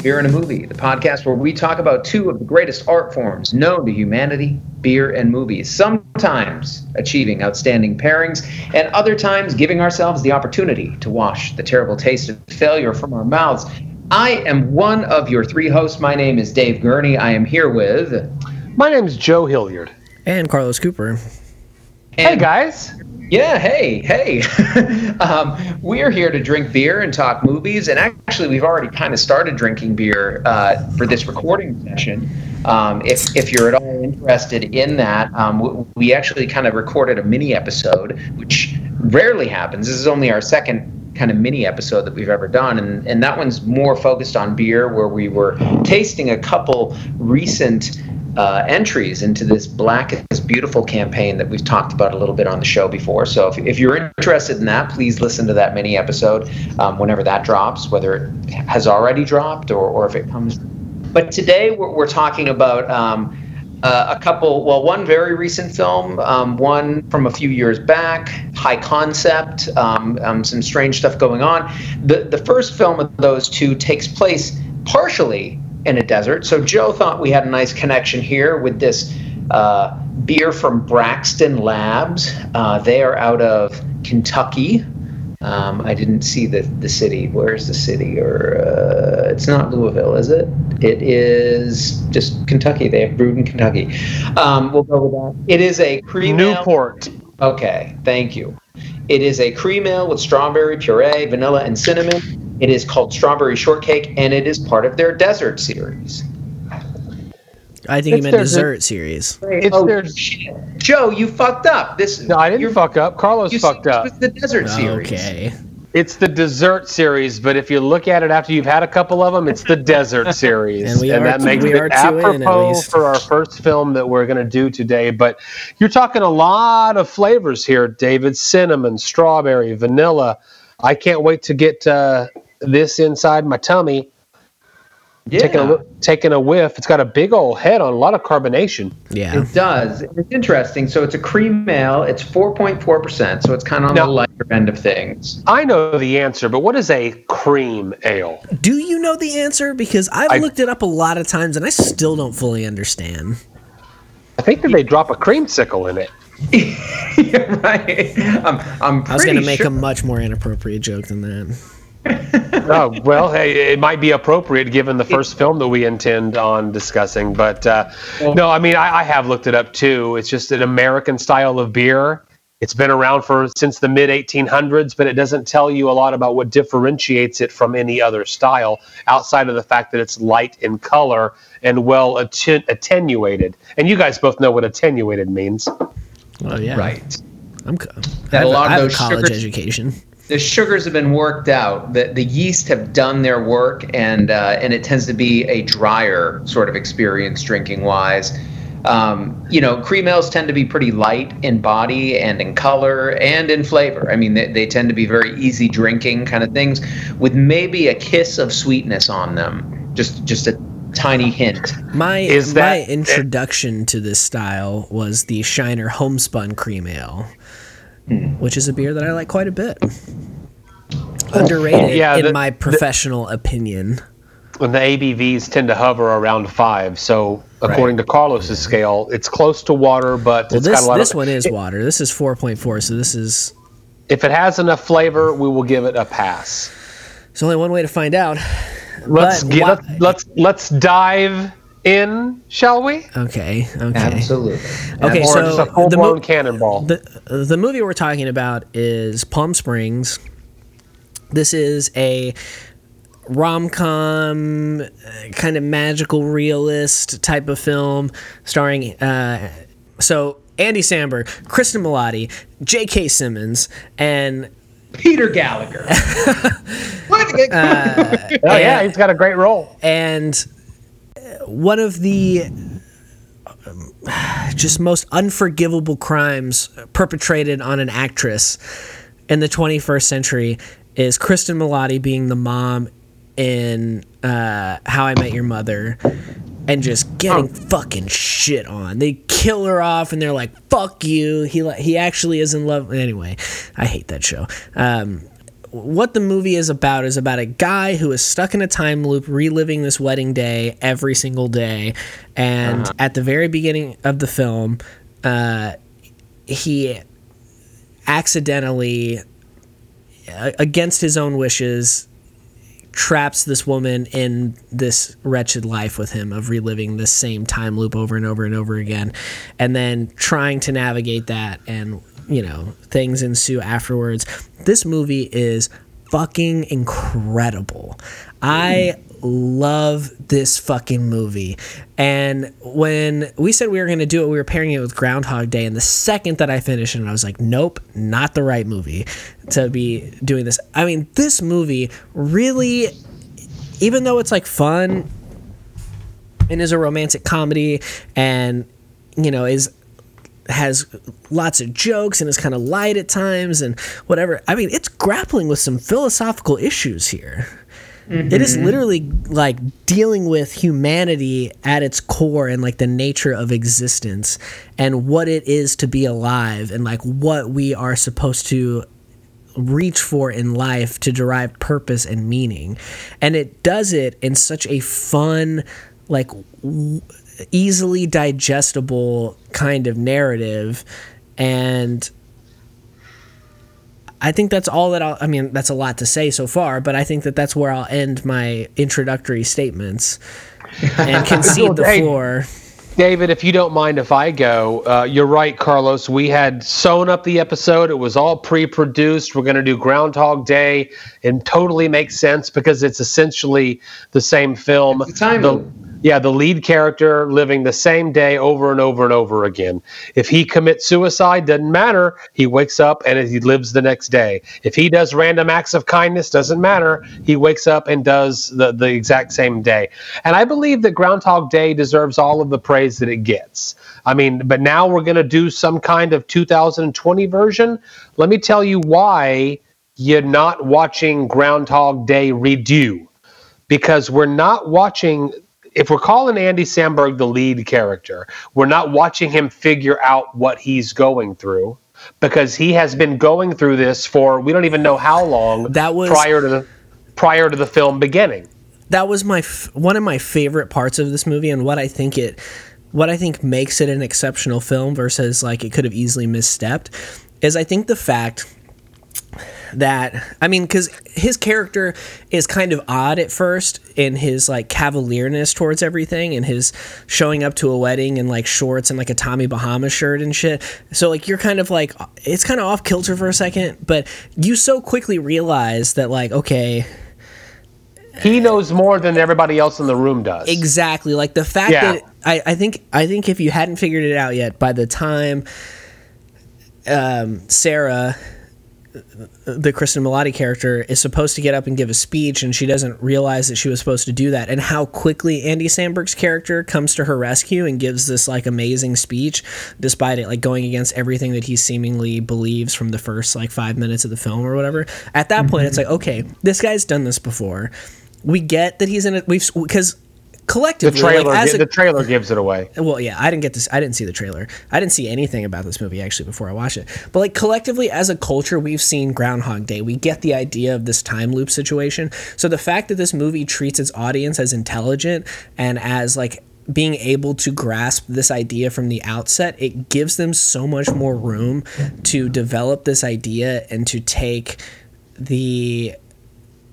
Welcome to Beer and a Movie, the podcast where we talk about two of the greatest art forms known to humanity beer and movies, sometimes achieving outstanding pairings, and other times giving ourselves the opportunity to wash the terrible taste of failure from our mouths. I am one of your three hosts. My name is Dave Gurney. I am here with. My name is Joe Hilliard. And Carlos Cooper. And hey, guys. Yeah, hey, hey. um, we're here to drink beer and talk movies. And actually, we've already kind of started drinking beer uh, for this recording session. Um, if, if you're at all interested in that, um, we actually kind of recorded a mini episode, which rarely happens. This is only our second kind of mini episode that we've ever done. And, and that one's more focused on beer, where we were tasting a couple recent uh, entries into this Black is Beautiful campaign that we've talked about a little bit on the show before. So if, if you're interested in that, please listen to that mini episode um, whenever that drops, whether it has already dropped or, or if it comes. But today we're, we're talking about um, uh, a couple, well, one very recent film, um, one from a few years back, high concept, um, um, some strange stuff going on. The, the first film of those two takes place partially in a desert. So Joe thought we had a nice connection here with this uh, beer from Braxton Labs. Uh, they are out of Kentucky. Um, I didn't see the, the city. Where's the city? Or uh, it's not Louisville, is it? It is just Kentucky. They have brewed in Kentucky. Um, we'll go with that. It is a cream Newport. Ale. Okay, thank you. It is a cream ale with strawberry puree, vanilla, and cinnamon. It is called Strawberry Shortcake, and it is part of their desert series. I think it's you meant dessert de- series. It's oh, their shit. Joe, you fucked up. This no, I didn't fuck up. Carlos fucked up. It's the desert series. Okay. It's the dessert series, but if you look at it after you've had a couple of them, it's the desert series, and, and that makes it apropos for our first film that we're going to do today. But you're talking a lot of flavors here, David: cinnamon, strawberry, vanilla. I can't wait to get uh, this inside my tummy. Yeah. Taking a, taking a whiff. It's got a big old head on a lot of carbonation. Yeah. It does. It's interesting. So it's a cream ale. It's 4.4%. So it's kind of on now, the lighter end of things. I know the answer, but what is a cream ale? Do you know the answer? Because I've I, looked it up a lot of times and I still don't fully understand. I think that they drop a creamsicle in it. yeah, right. I'm, I'm I was going to make sure. a much more inappropriate joke than that oh, well, hey, it might be appropriate given the first film that we intend on discussing. But uh, no, I mean, I, I, have looked it up too. It's just an American style of beer. It's been around for since the mid 1800s, but it doesn't tell you a lot about what differentiates it from any other style outside of the fact that it's light in color and well atten- attenuated. And you guys both know what attenuated means. Oh yeah, right. I'm. I have, a lot of those college sugars, education the sugars have been worked out. The the yeast have done their work, and uh, and it tends to be a drier sort of experience drinking wise. Um, you know, cream ales tend to be pretty light in body and in color and in flavor. I mean, they, they tend to be very easy drinking kind of things, with maybe a kiss of sweetness on them. Just just a tiny hint. My Is that, my introduction to this style was the Shiner Homespun Cream Ale mm. which is a beer that I like quite a bit. Underrated, yeah, in my professional the, opinion. When the ABVs tend to hover around five, so according right. to Carlos's scale, it's close to water, but well, this this of, one is it, water. This is four point four, so this is. If it has enough flavor, we will give it a pass. There's only one way to find out. Let's get, let's, let's let's dive in, shall we? Okay. Okay. Absolutely. Okay. Or so just a full blown mo- cannonball. The the movie we're talking about is Palm Springs. This is a rom com, uh, kind of magical realist type of film, starring. Uh, so Andy Samberg, Kristen Milioti, J.K. Simmons, and Peter Gallagher. uh, oh yeah, he's got a great role. And one of the just most unforgivable crimes perpetrated on an actress in the 21st century is Kristen Milioti being the mom in uh, How I Met Your Mother and just getting oh. fucking shit on. They kill her off and they're like, "Fuck you." He he actually is in love. Anyway, I hate that show. Um, what the movie is about is about a guy who is stuck in a time loop reliving this wedding day every single day and uh-huh. at the very beginning of the film uh, he accidentally against his own wishes traps this woman in this wretched life with him of reliving the same time loop over and over and over again and then trying to navigate that and you know things ensue afterwards this movie is fucking incredible i love this fucking movie. And when we said we were going to do it, we were pairing it with Groundhog Day. And the second that I finished it, I was like, nope, not the right movie to be doing this. I mean, this movie really, even though it's like fun and is a romantic comedy and, you know, is has lots of jokes and is kind of light at times and whatever. I mean, it's grappling with some philosophical issues here. Mm-hmm. It is mm-hmm. literally like dealing with humanity at its core and like the nature of existence and what it is to be alive and like what we are supposed to reach for in life to derive purpose and meaning. And it does it in such a fun, like w- easily digestible kind of narrative and I think that's all that I'll, I mean, that's a lot to say so far, but I think that that's where I'll end my introductory statements and concede the hey, floor. David, if you don't mind if I go, uh, you're right, Carlos. We had sewn up the episode. It was all pre produced. We're going to do Groundhog Day. and totally makes sense because it's essentially the same film. It's time the, yeah, the lead character living the same day over and over and over again. If he commits suicide, doesn't matter. He wakes up and he lives the next day. If he does random acts of kindness, doesn't matter. He wakes up and does the, the exact same day. And I believe that Groundhog Day deserves all of the praise that it gets. I mean, but now we're going to do some kind of 2020 version. Let me tell you why you're not watching Groundhog Day redo because we're not watching if we're calling Andy Samberg the lead character, we're not watching him figure out what he's going through because he has been going through this for we don't even know how long that was prior to the prior to the film beginning. That was my f- one of my favorite parts of this movie and what I think it what I think makes it an exceptional film versus like it could have easily misstepped is I think the fact that I mean, because his character is kind of odd at first in his like cavalierness towards everything and his showing up to a wedding in like shorts and like a Tommy Bahama shirt and shit. So like you're kind of like it's kind of off kilter for a second, but you so quickly realize that like okay. He knows more than everybody else in the room does. Exactly. Like the fact yeah. that I, I think I think if you hadn't figured it out yet, by the time um, Sarah the Kristen Milioti character is supposed to get up and give a speech, and she doesn't realize that she was supposed to do that. And how quickly Andy Samberg's character comes to her rescue and gives this like amazing speech, despite it like going against everything that he seemingly believes from the first like five minutes of the film or whatever. At that mm-hmm. point, it's mm-hmm. like, okay, this guy's done this before. We get that he's in it. We've because collectively, the trailer, like, a, the trailer gives it away. Well, yeah, I didn't get this. I didn't see the trailer. I didn't see anything about this movie actually before I watched it. But like collectively, as a culture, we've seen Groundhog Day. We get the idea of this time loop situation. So the fact that this movie treats its audience as intelligent and as like being able to grasp this idea from the outset, it gives them so much more room to develop this idea and to take the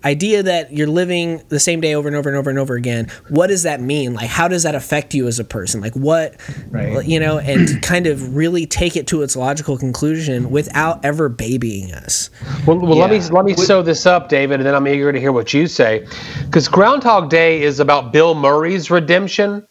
idea that you're living the same day over and over and over and over again what does that mean like how does that affect you as a person like what right. you know and kind of really take it to its logical conclusion without ever babying us well, well yeah. let me let me sew this up david and then i'm eager to hear what you say because groundhog day is about bill murray's redemption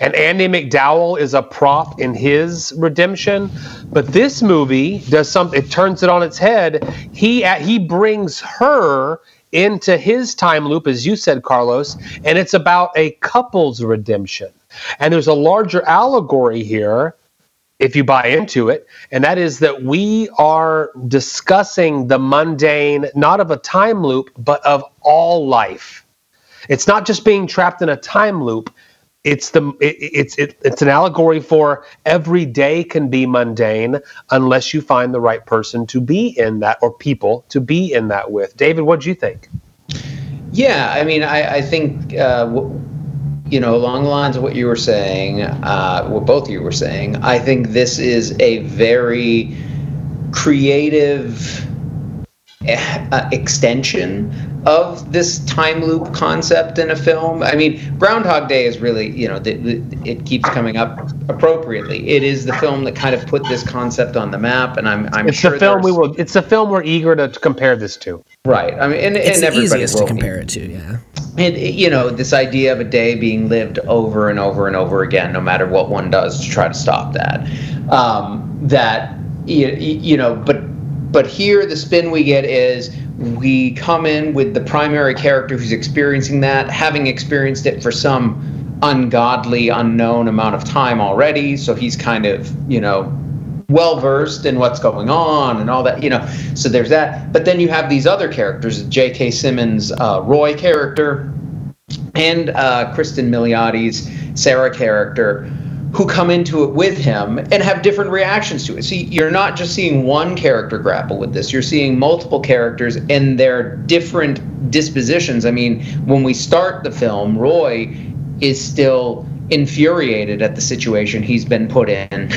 and Andie MacDowell is a prop in his redemption, but this movie does something. It turns it on its head. He he brings her into his time loop, as you said, Carlos, and it's about a couple's redemption. And there's a larger allegory here, if you buy into it, and that is that we are discussing the mundane, not of a time loop, but of all life. It's not just being trapped in a time loop, it's the it, it's it, it's an allegory for every day can be mundane unless you find the right person to be in that or people to be in that with. David, what do you think? Yeah, I mean, I, I think uh, you know along the lines of what you were saying, uh, what both of you were saying. I think this is a very creative uh, extension of this time loop concept in a film. I mean, Groundhog Day is really, you know, the, the, it keeps coming up appropriately. It is the film that kind of put this concept on the map, and I'm, I'm it's sure the film we will. It's the film we're eager to compare this to. Right. I mean, and, It's and the everybody easiest will to be. compare it to, yeah. And you know, this idea of a day being lived over and over and over again, no matter what one does to try to stop that. Um, that you, you know, but but here the spin we get is we come in with the primary character who's experiencing that, having experienced it for some ungodly, unknown amount of time already. So he's kind of you know well versed in what's going on and all that, you know. So there's that. But then you have these other characters, J.K. Simmons' uh, Roy character, and uh, Kristen Milioti's Sarah character, who come into it with him and have different reactions to it. See, you're not just seeing one character grapple with this; you're seeing multiple characters and their different dispositions. I mean, when we start the film, Roy is still infuriated at the situation he's been put in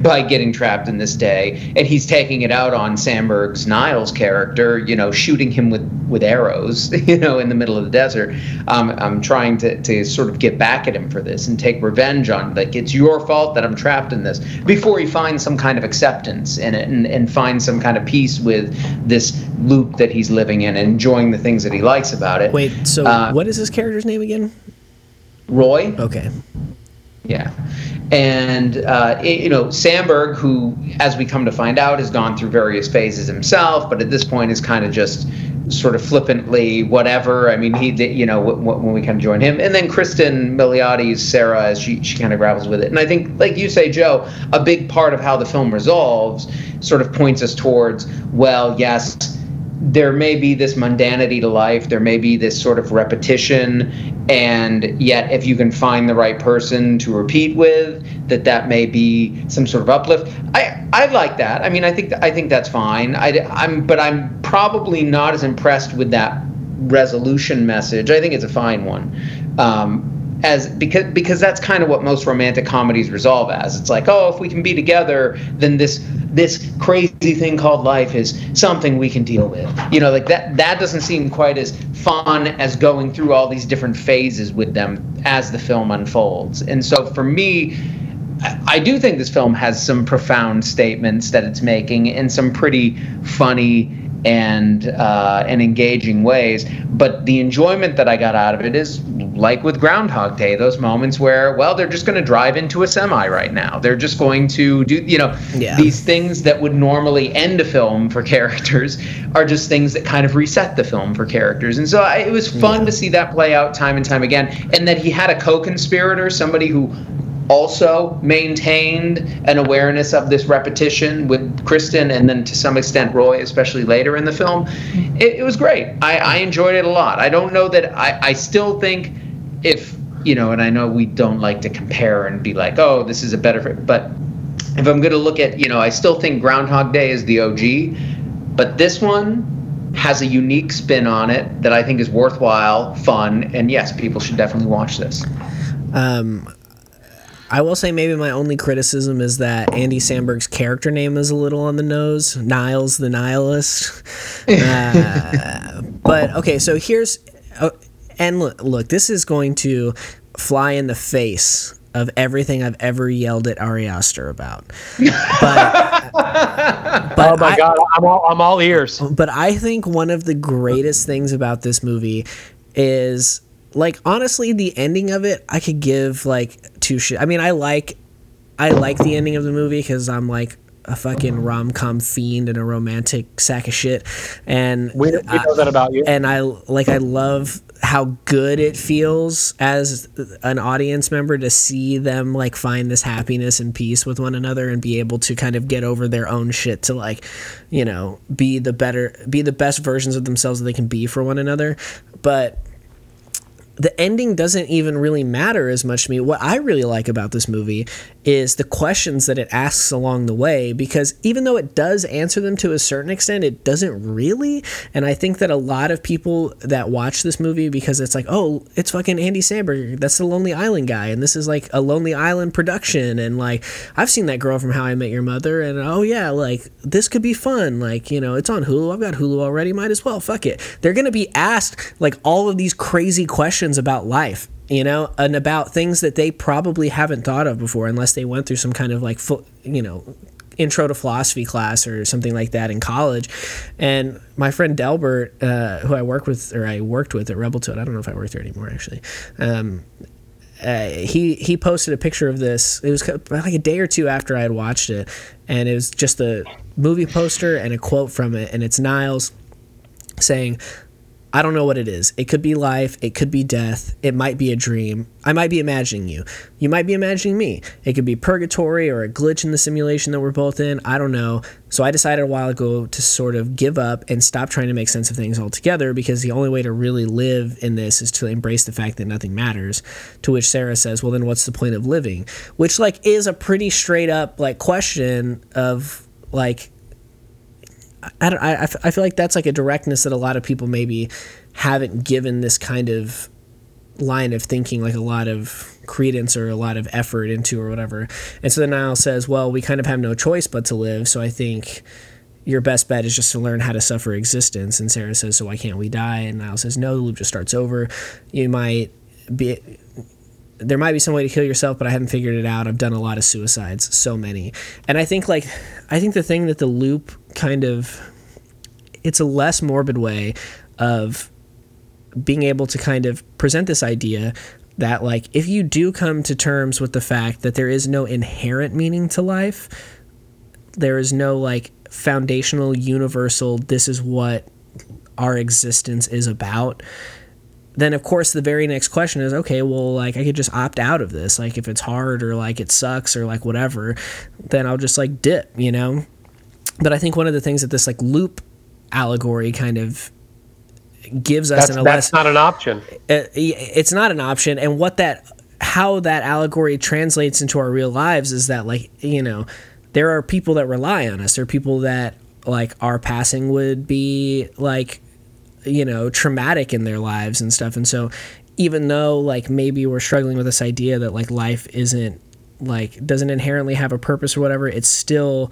by getting trapped in this day. And he's taking it out on Samberg's Niles character you know shooting him with with arrows you know in the middle of the desert. Um, I'm trying to, to sort of get back at him for this and take revenge on like it's your fault that I'm trapped in this. Before he finds some kind of acceptance in it and, and finds some kind of peace with this loop that he's living in and enjoying the things that he likes about it. Wait, so Uh, what is his character's name again? Roy Okay. Yeah. And, uh, it- you know, Samberg, who, as we come to find out, has gone through various phases himself, but at this point is kind of just sort of flippantly whatever. I mean, he did, you know, w- w- when we kind of join him. And then Kristen Milioti's Sarah, as she, she kind of grapples with it. And I think, like you say, Joe, a big part of how the film resolves sort of points us towards, well, yes, there may be this mundanity to life there may be this sort of repetition and yet if you can find the right person to repeat with that that may be some sort of uplift. I i like that. I mean i think i think that's fine. I, i'm but i'm probably not as impressed with that resolution message. I think it's a fine one. Um, as because because that's kind of what most romantic comedies resolve as. It's like, oh, if we can be together, then this this crazy thing called life is something we can deal with. You know, like that that doesn't seem quite as fun as going through all these different phases with them as the film unfolds. And so for me, I- do think this film has some profound statements that it's making and some pretty funny and uh, and engaging ways. But the enjoyment that I got out of it is like with Groundhog Day, those moments where, well, they're just going to drive into a semi right now. They're just going to do, you know, Yeah. these things that would normally end a film for characters are just things that kind of reset the film for characters. And so I, it was fun to see that play out time and time again. And that he had a co-conspirator, somebody who also maintained an awareness of this repetition with Kristen and then to some extent Roy, especially later in the film. It, it was great. I, I enjoyed it a lot. I don't know that I, I still think if, you know, and I know we don't like to compare and be like, oh, this is a better, but if I'm going to look at, you know, I still think Groundhog Day is the OG, but this one has a unique spin on it that I think is worthwhile, fun, and yes, people should definitely watch this. Um, I will say maybe my only criticism is that Andy Samberg's character name is a little on the nose. Niles the Nihilist. Uh, but okay, so here's uh, and look, look, this is going to fly in the face of everything I've ever yelled at Ari Aster about. But, but oh my I- god, I'm all I'm all ears. but I think one of the greatest things about this movie is like honestly the ending of it I could give like shit. I mean I like I like the ending of the movie because I'm like a fucking rom com fiend and a romantic sack of shit, and We, we know that about you. and I like I love how good it feels as an audience member to see them like find this happiness and peace with one another and be able to kind of get over their own shit to like you know be the better be the best versions of themselves that they can be for one another but the ending doesn't even really matter as much to me. What I really like about this movie is the questions that it asks along the way because even though it does answer them to a certain extent, it doesn't really. And I think that a lot of people that watch this movie because it's like, oh, it's fucking Andy Samberg, that's the Lonely Island guy, and this is like a Lonely Island production, and like I've seen that girl from How I Met Your Mother, and oh yeah, like this could be fun. Like you know, it's on Hulu. I've got Hulu already. Might as well. Fuck it. They're gonna be asked like all of these crazy questions about life you know, and about things that they probably haven't thought of before unless they went through some kind of like, you know, intro to philosophy class or something like that in college. And my friend Delbert, uh, who I work with or I worked with at Rebel Toad, I don't know if I work there anymore actually. Um, uh, he he posted a picture of this. It was like a day or two after I had watched it, and it was just the movie poster and a quote from it, and it's Niles saying, I don't know what it is. It could be life. It could be death. It might be a dream. I might be imagining you. You might be imagining me. It could be purgatory or a glitch in the simulation that we're both in. I don't know. So I decided a while ago to sort of give up and stop trying to make sense of things altogether because the only way to really live in this is to embrace the fact that nothing matters. To which Sarah says, "Well, then what's the point of living?" Which like is a pretty straight up like question of like I, don't, I, I feel like that's like a directness that a lot of people maybe haven't given this kind of line of thinking like a lot of credence or a lot of effort into or whatever. And so then Niles says, well, we kind of have no choice but to live. So I think your best bet is just to learn how to suffer existence. And Sarah says, so why can't we die? And Niles says, no, the loop just starts over. You might be, there might be some way to kill yourself, but I haven't figured it out. I've done a lot of suicides, so many. And I think like, I think the thing that the loop kind of it's a less morbid way of being able to kind of present this idea that like if you do come to terms with the fact that there is no inherent meaning to life there is no like foundational universal this is what our existence is about then of course the very next question is okay well like i could just opt out of this. Like if it's hard or like it sucks or like whatever then i'll just like dip you know but I think one of the things that this like loop allegory kind of gives us that's, that's not an option. Uh, it's not an option, and what that how that allegory translates into our real lives is that like you know there are people that rely on us. There are people that like our passing would be like you know traumatic in their lives and stuff, and so even though like maybe we're struggling with this idea that like life isn't like doesn't inherently have a purpose or whatever, it's still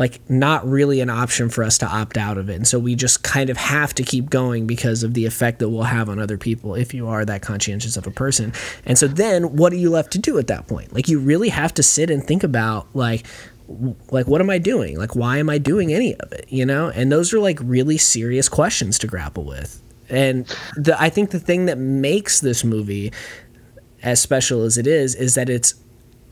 like not really an option for us to opt out of it. And so we just kind of have to keep going because of the effect that we'll have on other people if you are that conscientious of a person. And so then what are you left to do at that point? Like you really have to sit and think about like like what am I doing? Like why am I doing any of it, you know? And those are like really serious questions to grapple with. And the I think the thing that makes this movie as special as it is is that it's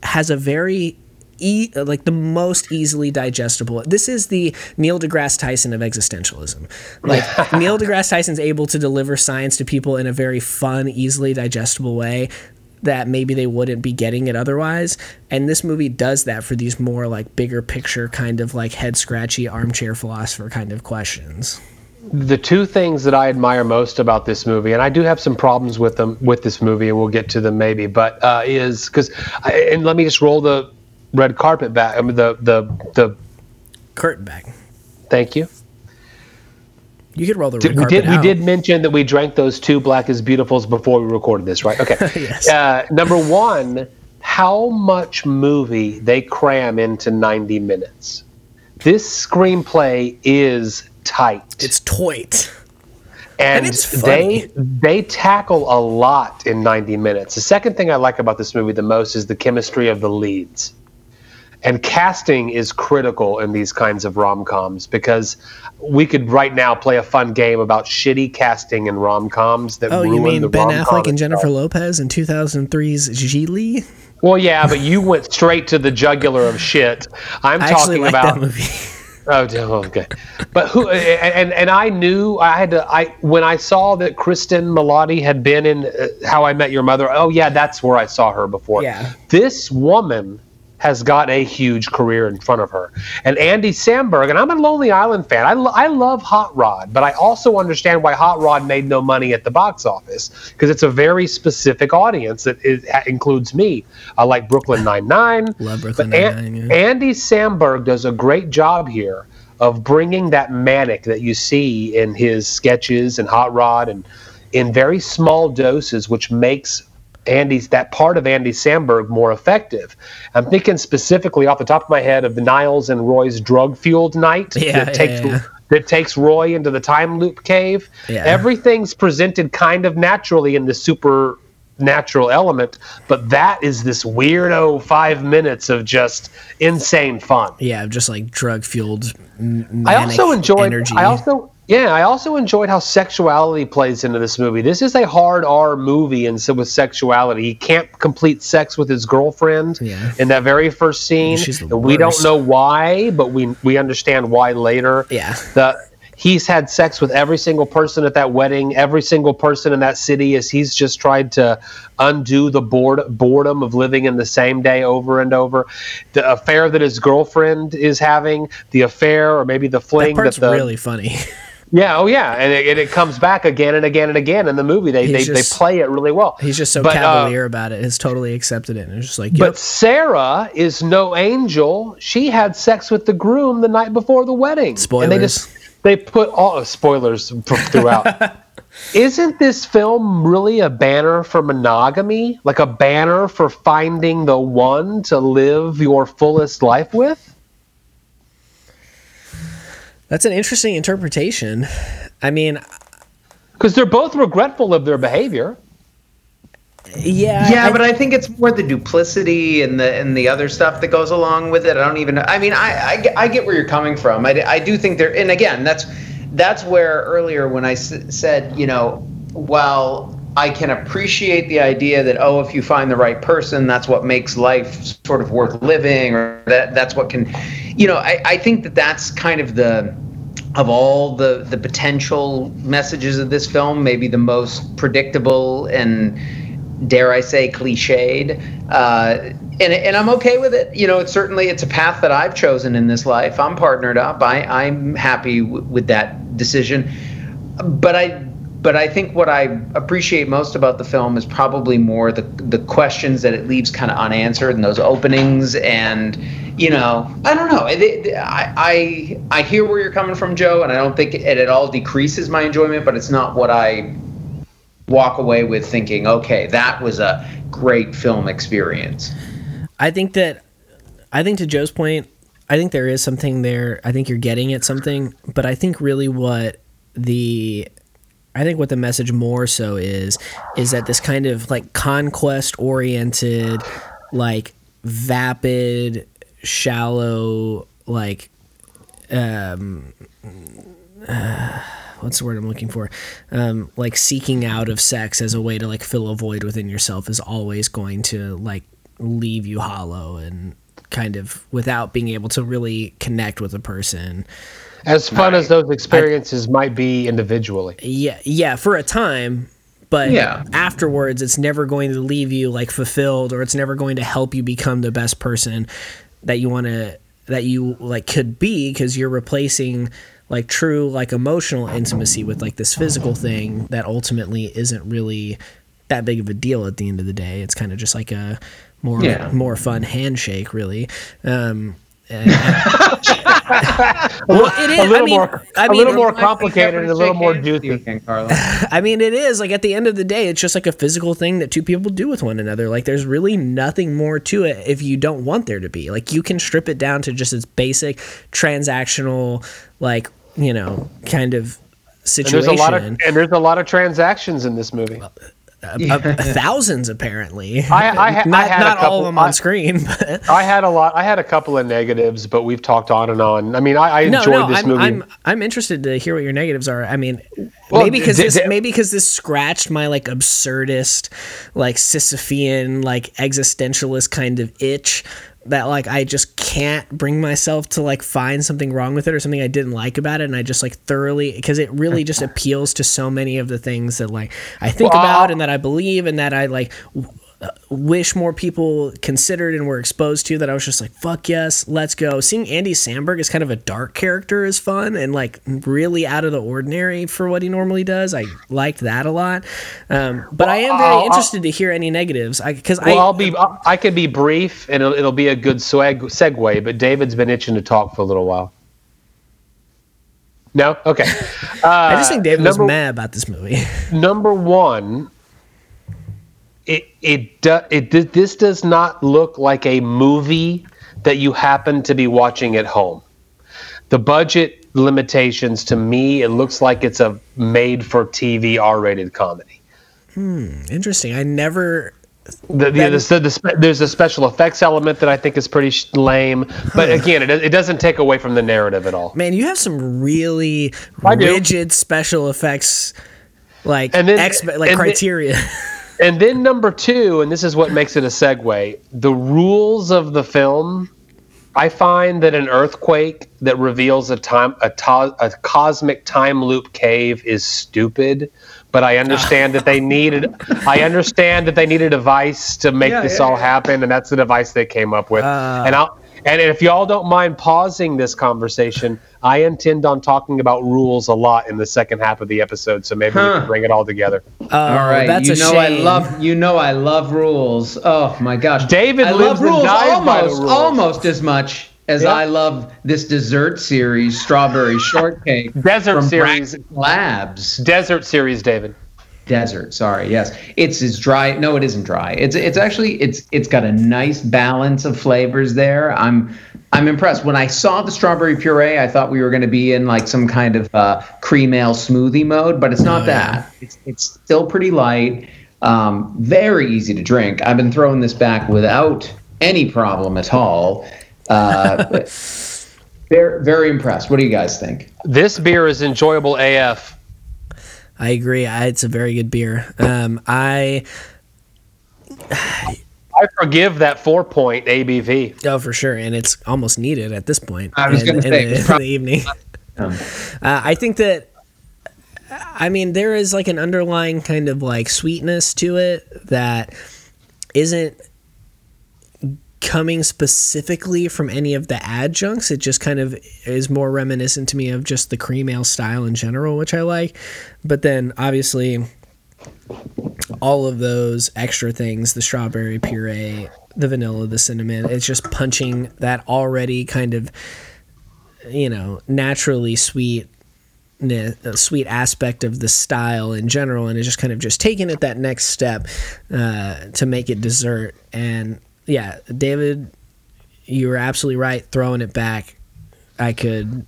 has a very e- like the most easily digestible. This is the Neil deGrasse Tyson of existentialism. Like Neil deGrasse Tyson's able to deliver science to people in a very fun, easily digestible way that maybe they wouldn't be getting it otherwise. And this movie does that for these more like bigger picture kind of like head scratchy armchair philosopher kind of questions the two things that I admire most about this movie, and I do have some problems with them with this movie, and we'll get to them maybe, but uh, is because and let me just roll the red carpet back. I mean the the the curtain back. Thank you. You could roll the red we did, out. We did mention that we drank those two Black as Beautifuls before we recorded this, right? Okay. yes. Uh, number one, how much movie they cram into 90 minutes. This screenplay is tight. It's tight. And, and they they tackle a lot in 90 minutes. The second thing I like about this movie the most is the chemistry of the leads. And casting is critical in these kinds of rom coms because we could right now play a fun game about shitty casting in rom coms that oh, you mean the Ben Affleck and Jennifer Lopez in 2003's Gigli? Well, yeah, but you went straight to the jugular of shit. I'm I talking like about that movie. Oh, okay. But who? And and I knew I had to. I when I saw that Kristen Milioti had been in uh, How I Met Your Mother. Oh yeah, that's where I saw her before. Yeah. This woman has got a huge career in front of her. And Andy Samberg, and I'm a Lonely Island fan. I, lo- I love Hot Rod, but I also understand why Hot Rod made no money at the box office because it's a very specific audience that is, includes me. I like Brooklyn Nine Nine. Love Brooklyn But Nine-Nine, yeah. Andy Samberg does a great job here of bringing that manic that you see in his sketches and Hot Rod and in very small doses, which makes Andy's that part of Andy Samberg more effective. I'm thinking specifically off the top of my head of the Niles and Roy's drug fueled night Yeah, that takes yeah. that takes Roy into the time loop cave. Everything's presented kind of naturally in the supernatural element, but that is this weirdo five minutes of just insane fun. Yeah, just like drug fueled. I also enjoyed. energy. I also yeah, I also enjoyed how sexuality plays into this movie. This is a hard R movie, and so with sexuality, he can't complete sex with his girlfriend Yeah. in that very first scene. She's the And we don't know why, but we we understand why later. Yeah. The he's had sex with every single person at that wedding, every single person in that city, as he's just tried to undo the bored, boredom of living in the same day over and over. The affair that his girlfriend is having, the affair or maybe the that fling part's that the really funny. yeah, oh yeah, and it, and it comes back again and again and again in the movie. They they, He's they just- play it really well. He's just so But, uh, cavalier about it. Has totally accepted it. And it's just like, But. Sarah is no angel. She had sex with the groom the night before the wedding. And they Spoilers. just they put all oh, spoilers throughout. Isn't this film really a banner for monogamy? Like a banner for finding the one to live your fullest life with? That's an interesting interpretation. I mean, Because they're both regretful of their behavior. yeah. Yeah, but I think it's more the duplicity and the and the other stuff that goes along with it. I don't even. Know I mean, I I, get- I get where you're coming from. I, I do think there. And again, that's that's where earlier when I s- said, you know, while I can appreciate the idea that oh, if you find the right person, that's what makes life sort of worth living, or that that's what can, you know, I I think that that's kind of the of all the the potential messages of this film, maybe the most predictable and dare I say cliched. Uh, and, and I'm okay with it. You know, it's certainly it's a path that I've chosen in this life. I'm partnered up. I, I'm happy w- with that decision. But I but I think what I appreciate most about the film is probably more the the questions that it leaves kind of unanswered and those openings and you know I don't know I, I I hear where you're coming from Joe and I don't think it at all decreases my enjoyment but it's not what I walk away with thinking okay that was a great film experience I think that I think to Joe's point, I think there is something there. I think you're getting at something, but I think really what the I think what the message more so is is that this kind of like conquest oriented, like vapid, shallow, like um uh, what's the word I'm looking for? Um, like seeking out of sex as a way to like fill a void within yourself is always going to like leave you hollow and kind of without being able to really connect with a person. As fun as those experiences might be individually. Yeah, yeah, for a time, but Yeah. afterwards it's never going to leave you like fulfilled or it's never going to help you become the best person that you want to that you like could be because you're replacing like true like emotional intimacy with like this physical thing that ultimately isn't really that big of a deal at the end of the day. It's kind of just like a more Yeah. more fun handshake really. Um and- well, it is. A little I mean, more, I a mean, little more complicated and a little more juicy. Again, I mean, it is like at the end of the day, it's just like a physical thing that two people do with one another. Like, there's really nothing more to it if you don't want there to be. Like, you can strip it down to just its basic transactional, like you know, kind of And situation. there's a lot of and there's a lot of transactions in this movie. Uh, thousands apparently. I, I, ha- not I had not a couple, all of them I, on screen, but I had a lot. I had a couple of negatives, but we've talked on and on. I mean, I, I no, enjoyed no, this I'm, movie. I'm I'm interested to hear what your negatives are. I mean, Well, maybe because this maybe because this scratched my like absurdist, like Sisyphean, like existentialist kind of itch that like I just can't bring myself to like find something wrong with it or something I didn't like about it, and I just like thoroughly because it really just appeals to so many of the things that like I think about and that I believe and that I like. Wish more people considered and were exposed to that I was just like, fuck yes, let's go. Seeing Andy Samberg as kind of a dark character is fun and like really out of the ordinary for what he normally does. I liked that a lot. Um, but well, I am very I'll, interested I'll, to hear any negatives because well, I, I'll be, I can be brief and it'll, it'll be a good swag, segue, but David's been itching to talk for a little while. No? Okay. Uh, I just think David number, was mad about this movie. number one, it it do, it this does not look like a movie that you happen to be watching at home. The budget limitations to me, it looks like it's a made for TV R rated comedy. Hmm, interesting. I never the, the, the, the, there's a special effects element that I think is pretty lame, but again, it, it doesn't take away from the narrative at all. Man, you have some really rigid special effects, like and then, exp- like criteria. Then, and then number two, and this is what makes it a segue: the rules of the film. I find that an earthquake that reveals a time a, to, a cosmic time loop cave is stupid but I understand that they needed. I understand that they needed a device to make yeah, this yeah, all yeah. happen, and that's the device they came up with. Uh, and I'll. And if y'all don't mind pausing this conversation, I intend on talking about rules a lot in the second half of the episode, so maybe huh. we can bring it all together. Uh, all right, that's you know shame. I love you know I love rules. Oh my gosh, David I lives love rules almost almost as much as I love this dessert series, Strawberry Shortcake. Desert series. Labs. Desert series, David. Desert, sorry. Yes. It's as dry. No, it isn't dry. It's it's actually it's it's got a nice balance of flavors there. I'm I'm impressed. When I saw the strawberry puree, I thought we were going to be in like some kind of uh, cream ale smoothie mode, but it's not oh, that. It's it's still pretty light. Um, very easy to drink. I've been throwing this back without any problem at all. Uh, very, very impressed. What do you guys think? This beer is enjoyable AF. I agree. I, it's a very good beer. Um, I. I forgive that four point ABV. Oh, for sure, and it's almost needed at this point. I was going to say in, in, the evening. uh, I think that, I mean, there is like an underlying kind of like sweetness to it that isn't coming specifically from any of the adjuncts. It just kind of is more reminiscent to me of just the cream ale style in general, which I like. But then obviously all of those extra things, the strawberry puree, the vanilla, the cinnamon, it's just punching that already kind of you know, naturally sweet sweet aspect of the style in general and it's just kind of just taking it that next step uh, to make it dessert and yeah, David, you were absolutely right. Throwing it back, I could,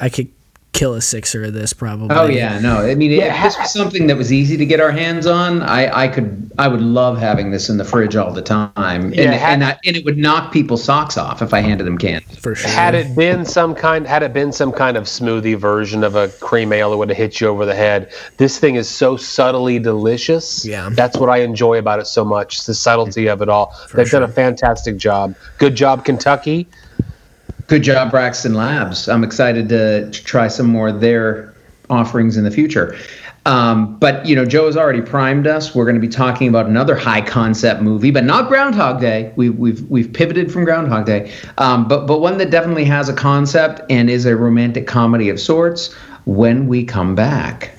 I could kill a sixer of this probably. Oh yeah, no. I mean, yeah. if this was something that was easy to get our hands on, I, I could, I would love having this in the fridge all the time, yeah, and had, and, I, and it would knock people's socks off if I handed them cans. For sure. Had it been some kind, had it been some kind of smoothie version of a cream ale, it would have hit you over the head. This thing is so subtly delicious. Yeah, that's what I enjoy about it so much. The subtlety mm-hmm. of it all. For They've sure. done a fantastic job. Good job, Kentucky. Good job, Braxton Labs. I'm excited to, to try some more of their offerings in the future. Um, but you know, Joe has already primed us. We're going to be talking about another high concept movie, but not Groundhog Day. We've we've we've pivoted from Groundhog Day, um, but but one that definitely has a concept and is a romantic comedy of sorts. When we come back.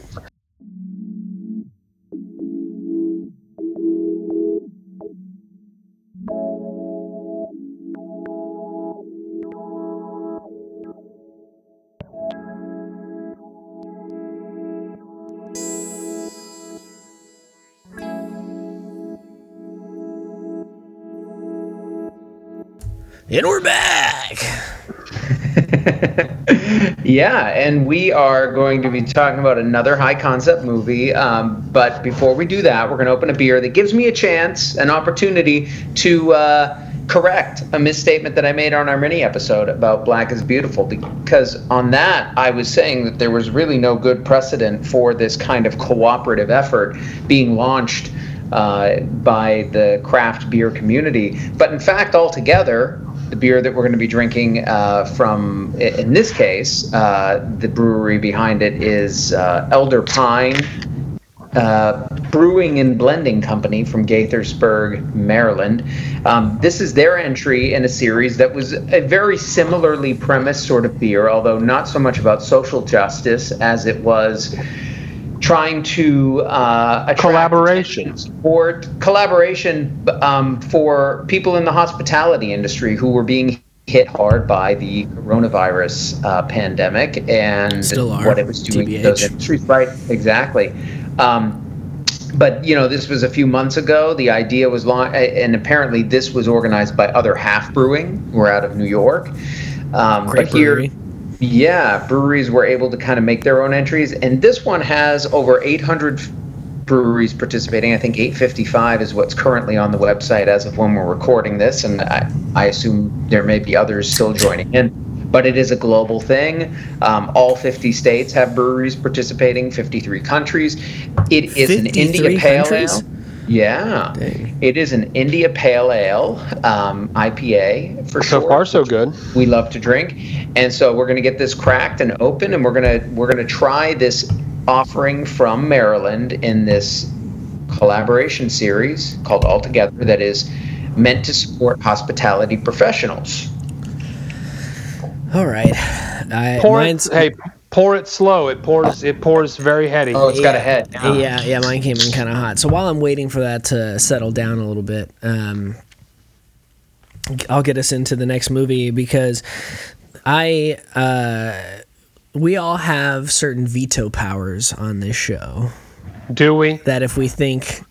And we're back. yeah, and we are going to be talking about another high concept movie. Um, but before we do that, we're going to open a beer that gives me a chance, an opportunity to uh, correct a misstatement that I made on our mini episode about Black is Beautiful. Because on that, I was saying that there was really no good precedent for this kind of cooperative effort being launched. Uh, by the craft beer community. But in fact, altogether, the beer that we're going to be drinking uh, from, in this case, uh, the brewery behind it is uh, Elder Pine. uh, Brewing and Blending Company from Gaithersburg, Maryland. Um, this is their entry in a series that was a very similarly premised sort of beer, although not so much about social justice as it was trying to uh, collaboration or collaboration um, for people in the hospitality industry who were being hit hard by the coronavirus uh, pandemic and what it was doing to those industries. Right, exactly. Um, but you know, this was a few months ago. The idea was long, and apparently this was organized by other half brewing, who are out of New York. Um, but here, yeah, breweries were able to kind of make their own entries, and this one has over 800 breweries participating. I think 855 is what's currently on the website as of when we're recording this, and I, I assume there may be others still joining in. But it is a global thing. Um, all 50 states have breweries participating, 53 countries. It is an India Pale? Ale. Yeah, Dang. it is an India Pale Ale um, IPA for sure. So far, so good. We love to drink, and so we're going to get this cracked and open, and we're gonna we're gonna try this offering from Maryland in this collaboration series called All Together that is meant to support hospitality professionals. All right. I, pour it, hey, pour it slow. It pours. It pours very heady. Oh, it's yeah, got a head. Yeah, yeah, yeah. Mine came in kind of hot. So while I'm waiting for that to settle down a little bit, um, I'll get us into the next movie because I uh, we all have certain veto powers on this show. Do we? That if we think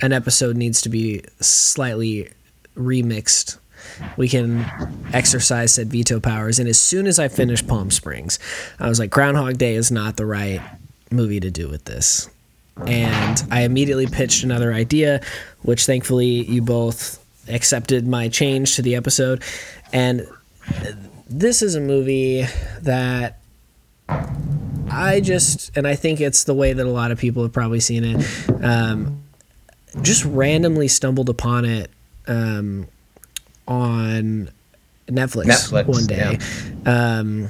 an episode needs to be slightly remixed we can exercise said veto powers. And as soon as I finished Palm Springs, I was like, Groundhog Day is not the right movie to do with this. And I immediately pitched another idea, which thankfully you both accepted my change to the episode. And this is a movie that I just, and I think it's the way that a lot of people have probably seen it, um, just randomly stumbled upon it um, on Netflix, Netflix one day. Yeah. Um,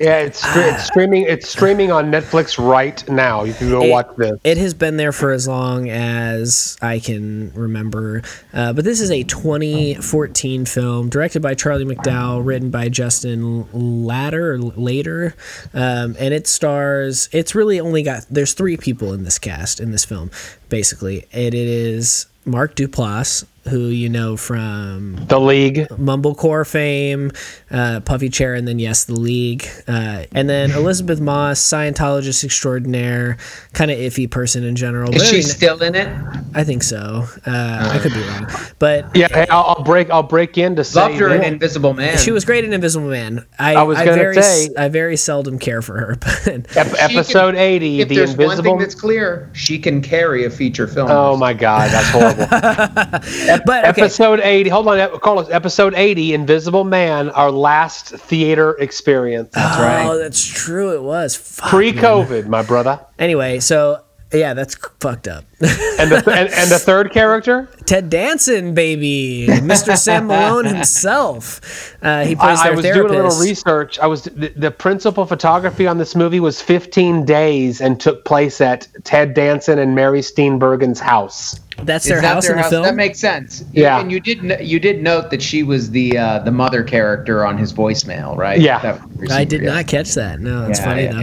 yeah, it's, it's streaming. It's streaming on Netflix right now. You can go it, watch this. It has been there for as long as I can remember. Uh, but this is a 2014 film directed by Charlie McDowell, written by Justin Latter Lader, um, and it stars. It's really only got. There's three people in this cast in this film. Basically, it is Mark Duplass, who you know from the League, Mumblecore fame, uh, Puffy Chair, and then yes, the League, uh, and then Elisabeth Moss, Scientologist extraordinaire, kind of iffy person in general. Is she I mean, still in it? I think so. Uh, I could be wrong, but yeah, hey, I'll, I'll, break. I'll break in to say loved her in Invisible Man. She was great in Invisible Man. I, I was going to say I very seldom care for her, but Ep- episode can, eighty, the there's Invisible. One thing that's clear: she can carry a feature film. Oh my God, that's horrible. but okay. episode 80 hold on carlos episode 80 invisible man our last theater experience that's right. oh, right that's true it was Fuck, pre-covid man. my brother anyway so yeah, that's fucked up. And, the, and, and, the third character? Ted Danson, baby, Mr. Sam Malone himself. Uh, he plays I, their I was therapist. doing a little research. I was the, the, principal photography on this movie was 15 days and took place at Ted Danson and Mary Steenburgen's house. That's their house their in the house? film. That makes sense. Yeah, and you did you did note that she was the uh, the mother character on his voicemail, right? Yeah, I did not catch that. No, that's yeah, funny yeah, though.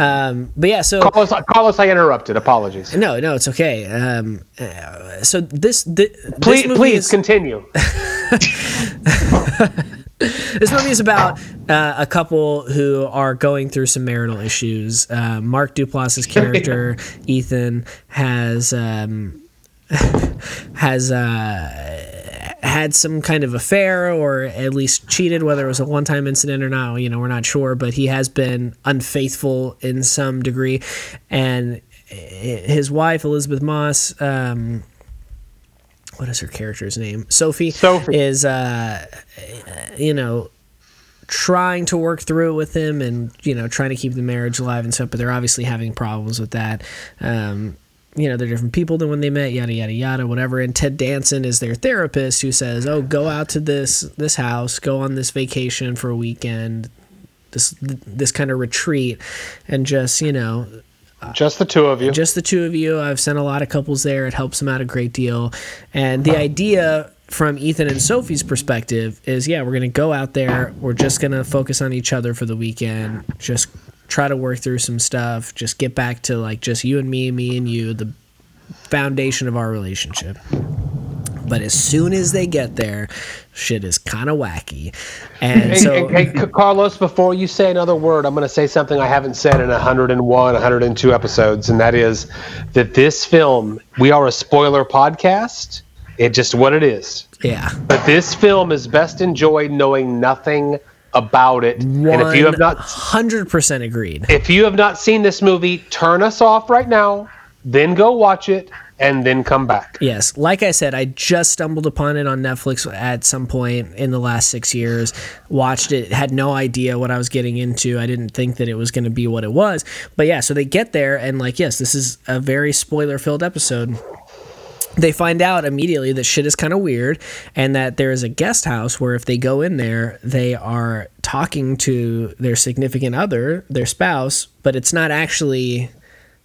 Yeah. Um, but yeah, so call us, call us. I interrupted. Apologies. No, no, it's okay. Um, uh, so this, th- please, this please is, continue. this movie is about uh, a couple who are going through some marital issues. Uh, Mark Duplass's character Ethan has um, has uh, had some kind of affair or at least cheated, whether it was a one time incident or not, you know, we're not sure, but he has been unfaithful in some degree. And his wife, Elisabeth Moss, um, what is her character's name? Sophie. Sophie is, uh, you know, trying to work through it with him and you know trying to keep the marriage alive and stuff. But they're obviously having problems with that. Um, you know, they're different people than when they met, yada yada yada, whatever. And Ted Danson is their therapist who says, "Oh, go out to this this house, go on this vacation for a weekend, this this kind of retreat, and just you know." Just the two of you. Just the two of you. I've sent a lot of couples there. It helps them out a great deal. And the idea from Ethan and Sophie's perspective is yeah, we're going to go out there. We're just going to focus on each other for the weekend. Just try to work through some stuff. Just get back to like just you and me, me and you, the foundation of our relationship. But as soon as they get there, shit is kind of wacky. And so, hey, hey, Carlos, before you say another word, I'm going to say something I haven't said in 101, 102 episodes, and that is that this film, we are a spoiler podcast. It just what it is. yeah, But this film is best enjoyed knowing nothing about it. And if you have not hundred percent agreed. if you have not seen this movie, turn us off right now, then go watch it and then come back. Yes, like I said, I just stumbled upon it on Netflix at some point in the last six years. Watched it, had no idea what I was getting into. I didn't think that it was going to be what it was. But yeah, so they get there, and like, yes, this is a very spoiler filled episode. They find out immediately that shit is kind of weird, and that there is a guest house where if they go in there, they are talking to their significant other, their spouse, but it's not actually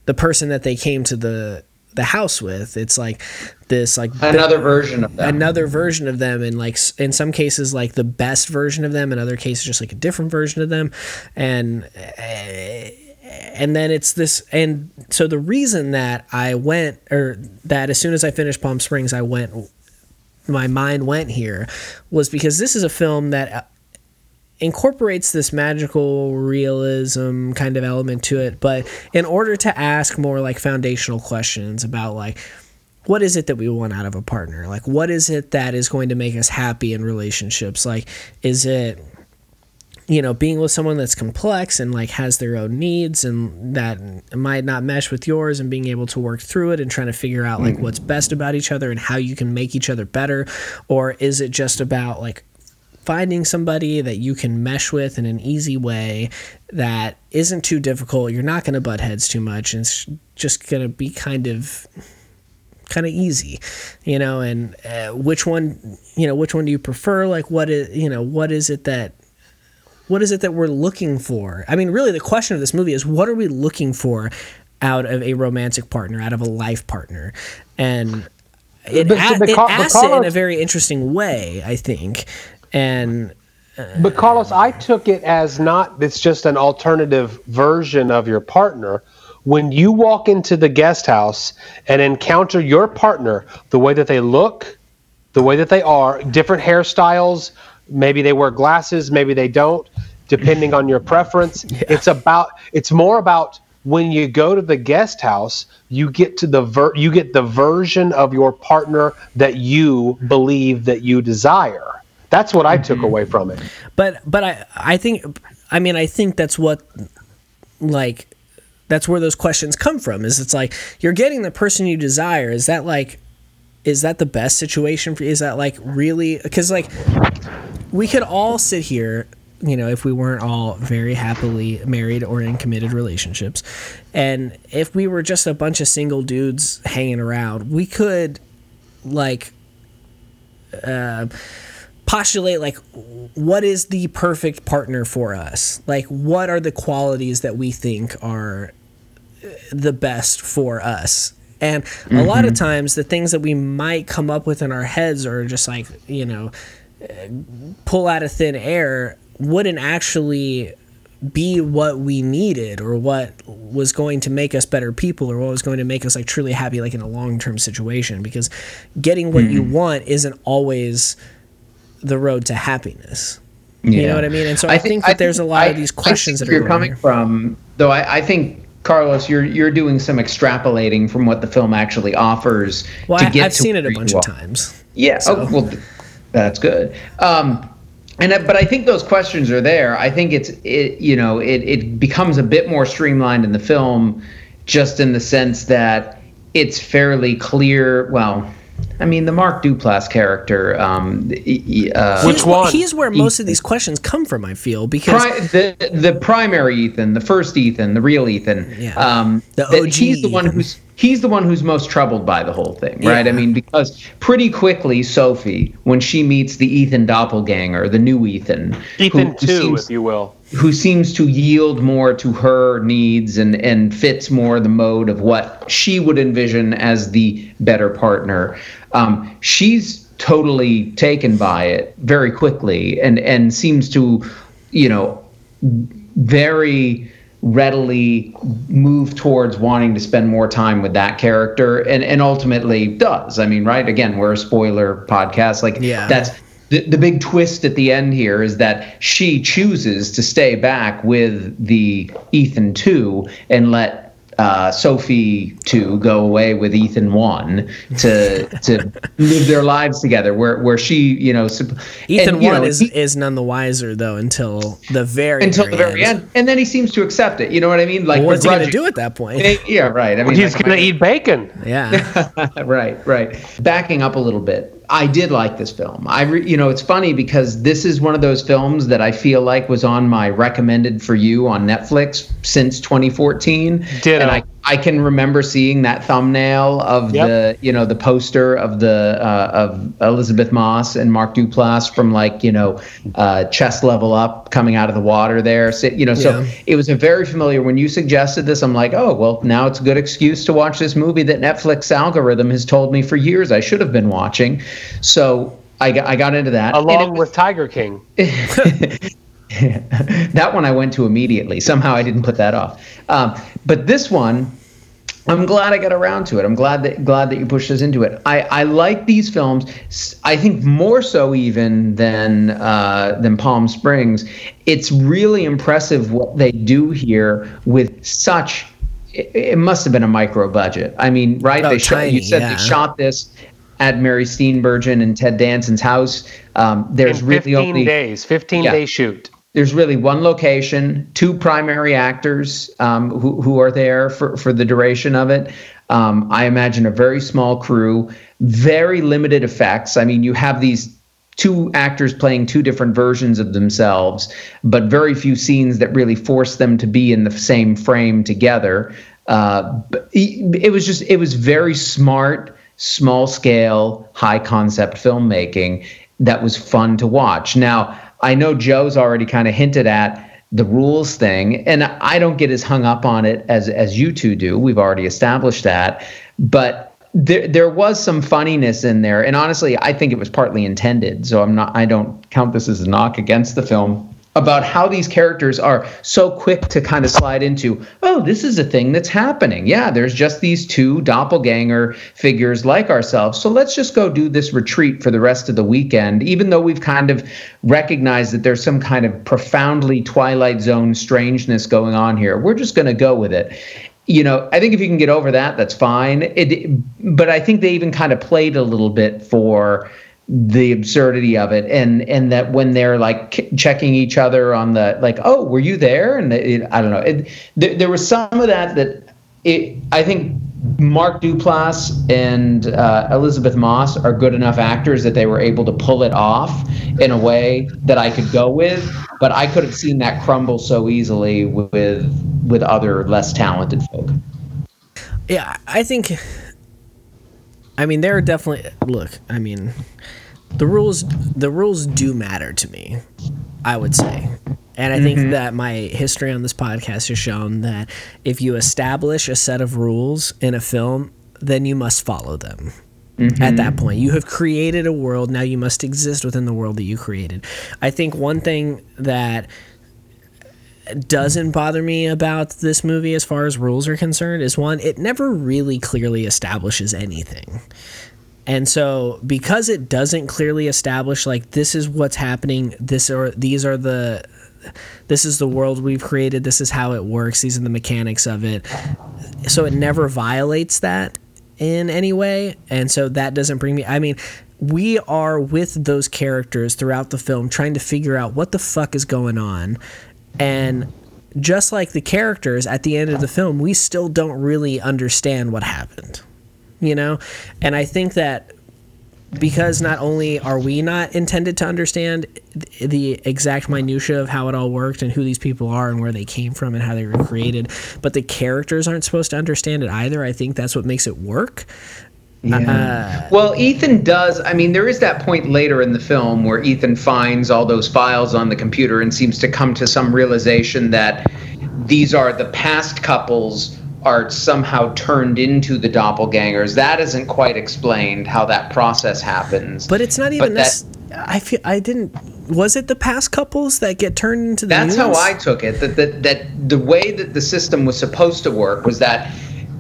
the person that they came to the the house with. It's like this like Another version of that. another version of them and like in some cases like the best version of them in other cases just like a different version of them and uh, and then it's this and so the reason that I went or that as soon as I finished Palm Springs I went my mind went here was because this is a film that uh, incorporates this magical realism kind of element to it but in order to ask more like foundational questions about like what is it that we want out of a partner? Like what is it that is going to make us happy in relationships? Like is it you know being with someone that's complex and like has their own needs and that might not mesh with yours and being able to work through it and trying to figure out like mm-hmm. what's best about each other and how you can make each other better? Or is it just about like finding somebody that you can mesh with in an easy way that isn't too difficult. You're not going to butt heads too much. And it's just going to be kind of kind of easy you know and uh, which one you know which one do you prefer? Like what is you know what is it that what is it that we're looking for? I mean really the question of this movie is what are we looking for out of a romantic partner out of a life partner? And it, But- a- but it asks it in a very interesting way i think and But Carlos, I took it as not it's just an alternative version of your partner. When you walk into the guest house and encounter your partner, the way that they look, the way that they are, different hairstyles, maybe they wear glasses, maybe they don't, depending on your preference. It's about it's more about when you go to the guest house, you get to the ver- you get the version of your partner that you believe that you desire. That's what I took away from it. but but i i think i mean i think that's what like that's where those questions come from is it's like you're getting the person you desire is that like is that the best situation for you is that like really because like we could all sit here you know if we weren't all very happily married or in committed relationships and if we were just a bunch of single dudes hanging around we could like uh, postulate like what is the perfect partner for us? Like what are the qualities that we think are uh, the best for us? And a lot of times the things that we might come up with in our heads are just like you know pull out of thin air wouldn't actually be what we needed or what was going to make us better people or what was going to make us like truly happy like in a long-term situation. Because getting what you want isn't always the road to happiness you know what i mean and so i, think, that there's a lot I- of these questions think that are you're coming on. from. Though I, I think Carlos, you're you're doing some extrapolating from what the film actually offers well to I, get i've to seen it a bunch of times Yeah. Oh, well, that's good. Um, and but I think those questions are there. I think it's it you know it it becomes a bit more streamlined in the film, just in the sense that it's fairly clear. Well, I mean the Mark Duplass character. Um, y- y- uh, Which he's, one? he's where most of these questions come from i feel because Pri- the the primary Ethan, the first Ethan, the real Ethan. Yeah. Um, The OG He's the one who's he's the one who's most troubled by the whole thing, right? Yeah. I mean, because pretty quickly, Sophie, when she meets the Ethan doppelganger, the new Ethan, Ethan who two, seems- if you will. who seems to yield more to her needs and and fits more the mode of what she would envision as the better partner. Um, she's totally taken by it very quickly and and seems to, you know, very readily move towards wanting to spend more time with that character and and ultimately does. I mean, right? Again, we're a spoiler podcast. Like Yeah. that's the, the big twist at the end here is that she chooses to stay back with the Ethan 2 and let uh, Sophie 2 go away with Ethan 1 to to live their lives together where where she, you know, sup- Ethan and, you one know, is he- is none the wiser though until the very until the very end. And then he seems to accept it. You know what I mean? Like What's he gonna do at that point? Yeah, right. I mean, He's like, gonna eat bacon. Yeah. right, right. Backing up a little bit, I did like this film. I, re, you know, it's funny because this is one of those films that I feel like was on my recommended for you on Netflix since 2014. Did And I, I can remember seeing that thumbnail of Yep. the, you know, the poster of the uh, of Elisabeth Moss and Mark Duplass from like, you know, uh, chest level up coming out of the water there. So, you know, so Yeah. it was a very familiar. When you suggested this, I'm like, oh well, now it's a good excuse to watch this movie that Netflix algorithm has told me for years I should have been watching. So I got, I got into that. Along with Tiger King. that one I went to immediately. Somehow I didn't put that off. Um, but this one, I'm glad I got around to it. I'm glad that glad that you pushed us into it. I, I like these films. I think more so even than uh, than Palm Springs. It's really impressive what they do here with such. It, it must have been a micro budget. I mean, right? Oh, they shot. You said yeah. they shot this at Mary Steenburgen and Ted Danson's house. Um, there's In really 15 only days. 15 Yeah. day shoot. There's really one location, two primary actors um, who, who are there for, for the duration of it. Um, I imagine a very small crew, very limited effects. I mean, you have these two actors playing two different versions of themselves, but very few scenes that really force them to be in the same frame together. Uh, it was just, it was very smart, small scale, high concept filmmaking that was fun to watch. Now, I know Joe's already kind of hinted at the rules thing, and I don't get as hung up on it as as you two do. We've already established that, but there there was some funniness in there, and honestly, I think it was partly intended. So I'm not I don't count this as a knock against the film about how these characters are so quick to kind of slide into, oh, this is a thing that's happening. Yeah, there's just these two doppelganger figures like ourselves. So let's just go do this retreat for the rest of the weekend, even though we've kind of recognized that there's some kind of profoundly Twilight Zone strangeness going on here. We're just going to go with it. You know, I think if you can get over that, that's fine. It, but I think they even kind of played a little bit for the absurdity of it and and that when they're like checking each other on the like oh were you there and it, i don't know it, there, there was some of that that it i think mark duplass and uh, elisabeth moss are good enough actors that they were able to pull it off in a way that i could go with but i could have seen that crumble so easily with with other less talented folk Yeah, I think. I mean, there are definitely look. I mean, the rules the rules do matter to me. I would say, and I think mm-hmm. that my history on this podcast has shown that if you establish a set of rules in a film, then you must follow them. At mm-hmm. that point, you have created a world. Now you must exist within the world that you created. I think one thing that doesn't bother me about this movie as far as rules are concerned is one, it never really clearly establishes anything. And so because it doesn't clearly establish like this is what's happening, this or these are the this is the world we've created, this is how it works, these are the mechanics of it. So it never violates that in any way. And so that doesn't bring me I mean, we are with those characters throughout the film trying to figure out what the fuck is going on and just like the characters at the end of the film, we still don't really understand what happened. You know? And I think that because not only are we not intended to understand the exact minutia of how it all worked and who these people are and where they came from and how they were created, but the characters aren't supposed to understand it either. I think that's what makes it work. Yeah. Uh, well, Ethan does. I mean, there is that point later in the film where Ethan finds all those files on the computer and seems to come to some realization that these are the past couples are somehow turned into the doppelgangers. That isn't quite explained how that process happens. But it's not even this. I feel I didn't. Was it the past couples that get turned into the? That's how I took it. That that that the way that the system was supposed to work was that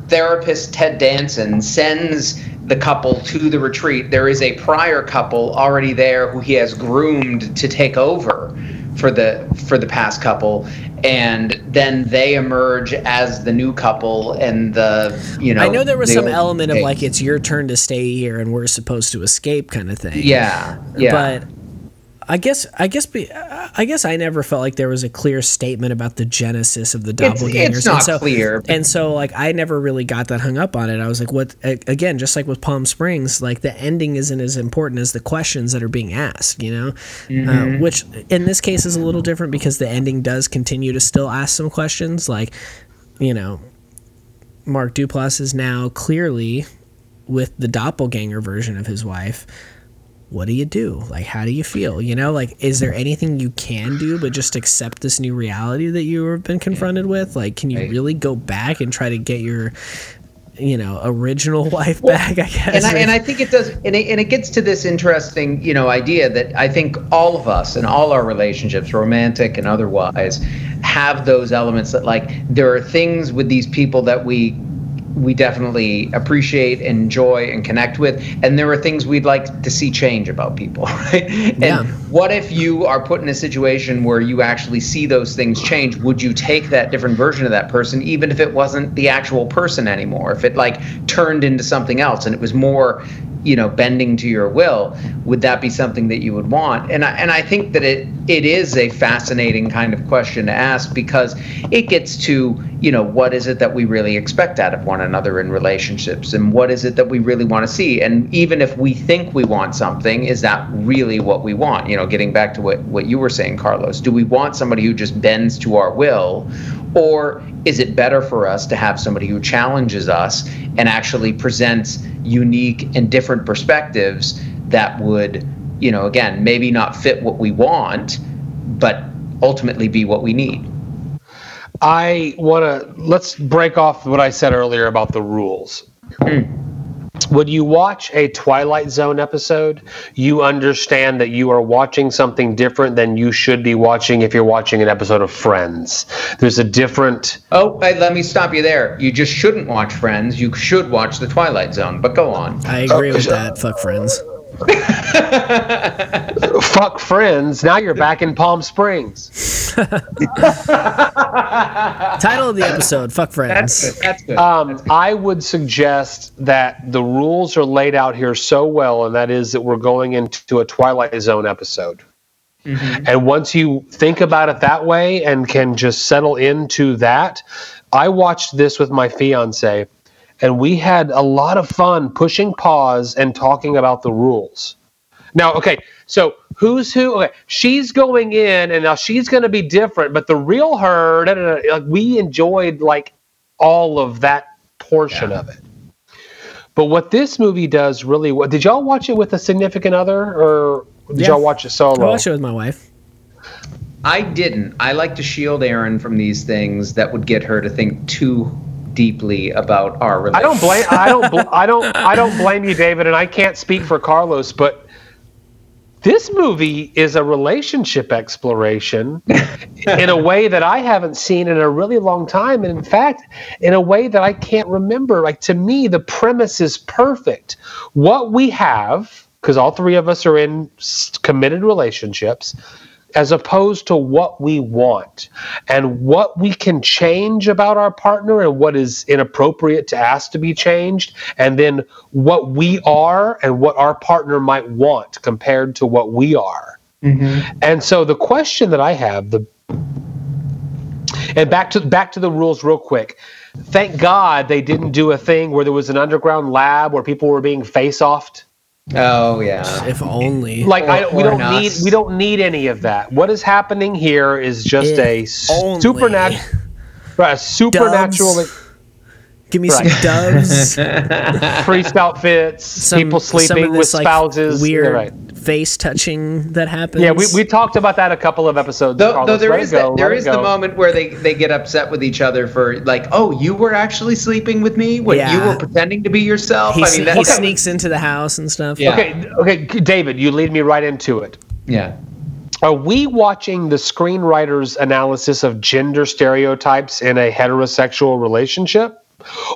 therapist Ted Danson sends the couple to the retreat. There is a prior couple already there who he has groomed to take over for the for the past couple and then they emerge as the new couple and the you know I know there was some element of like it's your turn to stay here and we're supposed to escape kind of thing. Yeah. Yeah. But I guess I guess I guess I never felt like there was a clear statement about the genesis of the doppelgangers. It's, it's not and so, clear. And so like I never really got that hung up on it. I was like, what? Again, just like with Palm Springs, like the ending isn't as important as the questions that are being asked. You know, uh, mm-hmm. uh, which in this case is a little different because the ending does continue to still ask some questions. Like, you know, Mark Duplass is now clearly with the doppelganger version of his wife what do you do? Like, how do you feel? You know, like, is there anything you can do but just accept this new reality that you have been confronted with? Like, can you really go back and try to get your, you know, original wife well, back? I guess. And I, and I think it does, and it, and it gets to this interesting, you know, idea that I think all of us in all our relationships, romantic and otherwise, have those elements that, like, there are things with these people that we we definitely appreciate, enjoy, and connect with. And there are things we'd like to see change about people, right? Yeah. And what if you are put in a situation where you actually see those things change? Would you take that different version of that person, even if it wasn't the actual person anymore? If it like turned into something else and it was more you know bending to your will would that be something that you would want? And I, and I think that it it is a fascinating kind of question to ask because it gets to you know what is it that we really expect out of one another in relationships? And what is it that we really want to see? And even if we think we want something is that really what we want? You know getting back to what what you were saying Carlos do we want somebody who just bends to our will? Or is it better for us to have somebody who challenges us and actually presents unique and different perspectives that would, you know, again, maybe not fit what we want, but ultimately be what we need? I want to let's break off what I said earlier about the rules. Mm when you watch a Twilight Zone episode, you understand that you are watching something different than you should be watching if you're watching an episode of Friends. There's a different. Oh, hey, let me stop you there. You just shouldn't watch Friends. You should watch The Twilight Zone, but go on. I agree oh, with that. Fuck Friends. Fuck friends. Now you're back in Palm Springs. Title of the episode: Fuck friends. That's good. That's good. Um, That's good. I would suggest that the rules are laid out here so well, and that is that we're going into a Twilight Zone episode. Mm-hmm. And once you think about it that way and can just settle into that, I watched this with my fiance and we had a lot of fun pushing pause and talking about the rules. Now, okay, so who's who? Okay, she's going in, and now she's going to be different, but the real her, da, da, da, like, we enjoyed like all of that portion yeah. of it. But what this movie does really, what did y'all watch it with a significant other, or did yeah. y'all watch it solo? I watched it with my wife. I didn't. I like to shield Aaron from these things that would get her to think too deeply about our relationship. I don't blame I don't bl- I don't I don't blame you David and I can't speak for Carlos but this movie is a relationship exploration in a way that I haven't seen in a really long time. And in fact in a way that I can't remember. Like to me the premise is perfect. What we have because all three of us are in committed relationships as opposed to what we want and what we can change about our partner and what is inappropriate to ask to be changed, and then what we are and what our partner might want compared to what we are. Mm-hmm. And so the question that I have, the and back to back to the rules real quick. Thank God they didn't do a thing where there was an underground lab where people were being face offed Oh yeah. If only. Like Or- I, we don't an need we don't need any of that. What is happening here is just If a only. supernatural, a supernatural Doves. Give me Right. some doves. priest outfits, Some, people some sleeping of with this, like, spouses. Yeah, Weird right. face touching that happens. Yeah, we, we talked about that a couple of episodes. Though, Carlos. though there Let it is go, that, there let it is the moment where they, they get upset with each other for like, oh, you were actually sleeping with me when you were pretending to be yourself. He, I sne- mean, he that's sneaks into the house and stuff. Yeah. Okay, okay, David, you lead me right into it. yeah. Are we watching the screenwriter's analysis of gender stereotypes in a heterosexual relationship?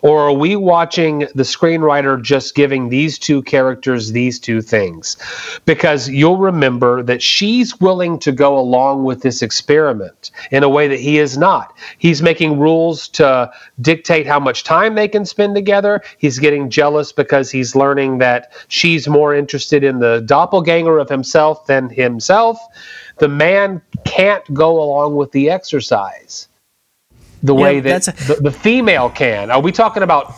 Or are we watching the screenwriter just giving these two characters these two things? Because you'll remember that she's willing to go along with this experiment in a way that he is not. He's making rules to dictate how much time they can spend together. He's getting jealous because he's learning that she's more interested in the doppelganger of himself than himself. The man can't go along with the exercise the Yeah, way that that's the, the female can. Are we talking about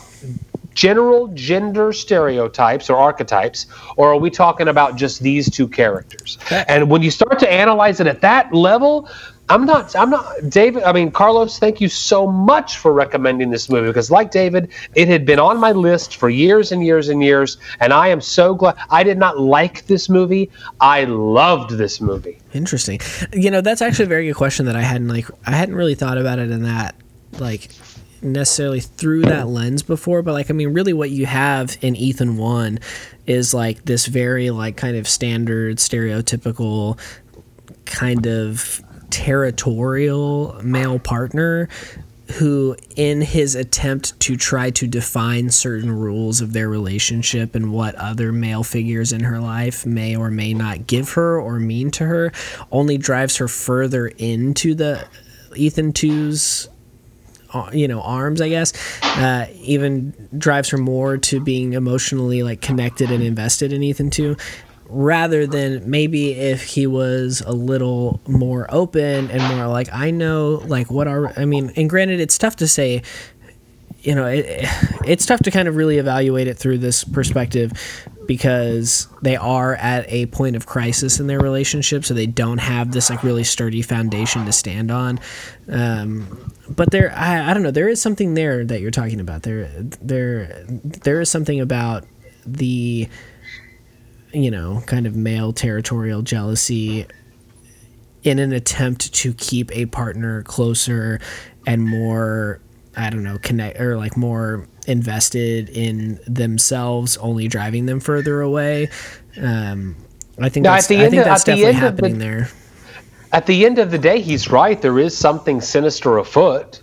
general gender stereotypes or archetypes, or are we talking about just these two characters? And when you start to analyze it at that level, I'm not. I'm not. David. I mean, Carlos. Thank you so much for recommending this movie because, like David, it had been on my list for years and years and years, and I am so glad. I did not like this movie. I loved this movie. Interesting. You know, that's actually a very good question that I hadn't like I hadn't really thought about it in that like necessarily through that lens before, but like I mean really what you have in Ethan 1 is like this very like kind of standard stereotypical kind of territorial male partner who in his attempt to try to define certain rules of their relationship and what other male figures in her life may or may not give her or mean to her only drives her further into the Ethan 2's uh, you know arms i guess uh, even drives her more to being emotionally like connected and invested in ethan 2 rather than maybe if he was a little more open and more like i know like what are i mean and granted it's tough to say you know it, it's tough to kind of really evaluate it through this perspective because they are at a point of crisis in their relationship so they don't have this like really sturdy foundation to stand on. Um, but there I, I don't know there is something there that you're talking about. There there there is something about the you know kind of male territorial jealousy in an attempt to keep a partner closer and more I don't know, connect or like more invested in themselves, only driving them further away. Um, I think Now, that's, the I think of- that's definitely end the- happening there. At the end of the day, he's right. There is something sinister afoot.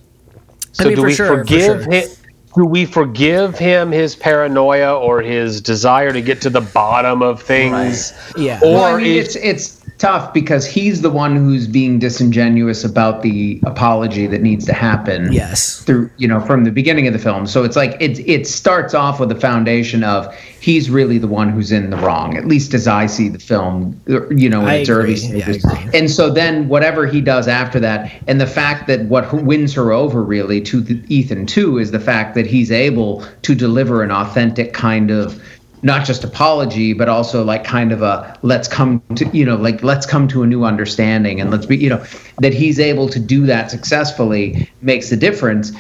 So I mean, do for we sure, for forgive sure. him? Do we forgive him his paranoia or his desire to get to the bottom of things? Yeah. Or Well, I mean, is, it's it's tough because he's the one who's being disingenuous about the apology that needs to happen. Yes. Through you know from the beginning of the film, so it's like it it starts off with the foundation of he's really the one who's in the wrong, at least as I see the film. Er, you know, in I its early agree. Yeah, stages. agree. and so then whatever he does after that, and the fact that what wins her over really to the, Ethan too is the fact that he's able to deliver an authentic kind of not just apology but also like kind of a let's come to you know like let's come to a new understanding and let's be you know that he's able to do that successfully makes the difference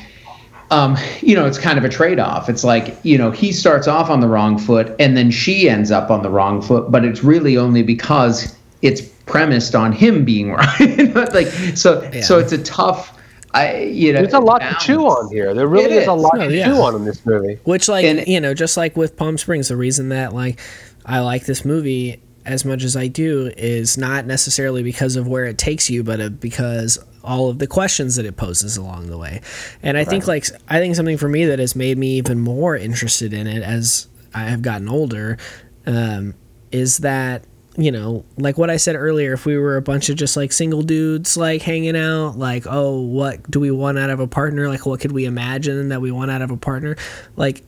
um, you know, it's kind of a trade off. It's like, you know, he starts off on the wrong foot and then she ends up on the wrong foot, but it's really only because it's premised on him being right. like, so, so it's a tough, I, you know, there's a lot balance. to chew on here. There really is a is. lot No, to yeah. chew on in this movie. Which, like, And- you know, just like with Palm Springs, the reason that, like, I like this movie as much as I do is not necessarily because of where it takes you, but uh, because all of the questions that it poses along the way. And I think, like, I think something for me that has made me even more interested in it as I have gotten older um, is that you know, like what I said earlier, if we were a bunch of just like single dudes like hanging out, like, oh, what do we want out of a partner? Like, what could we imagine that we want out of a partner? Like,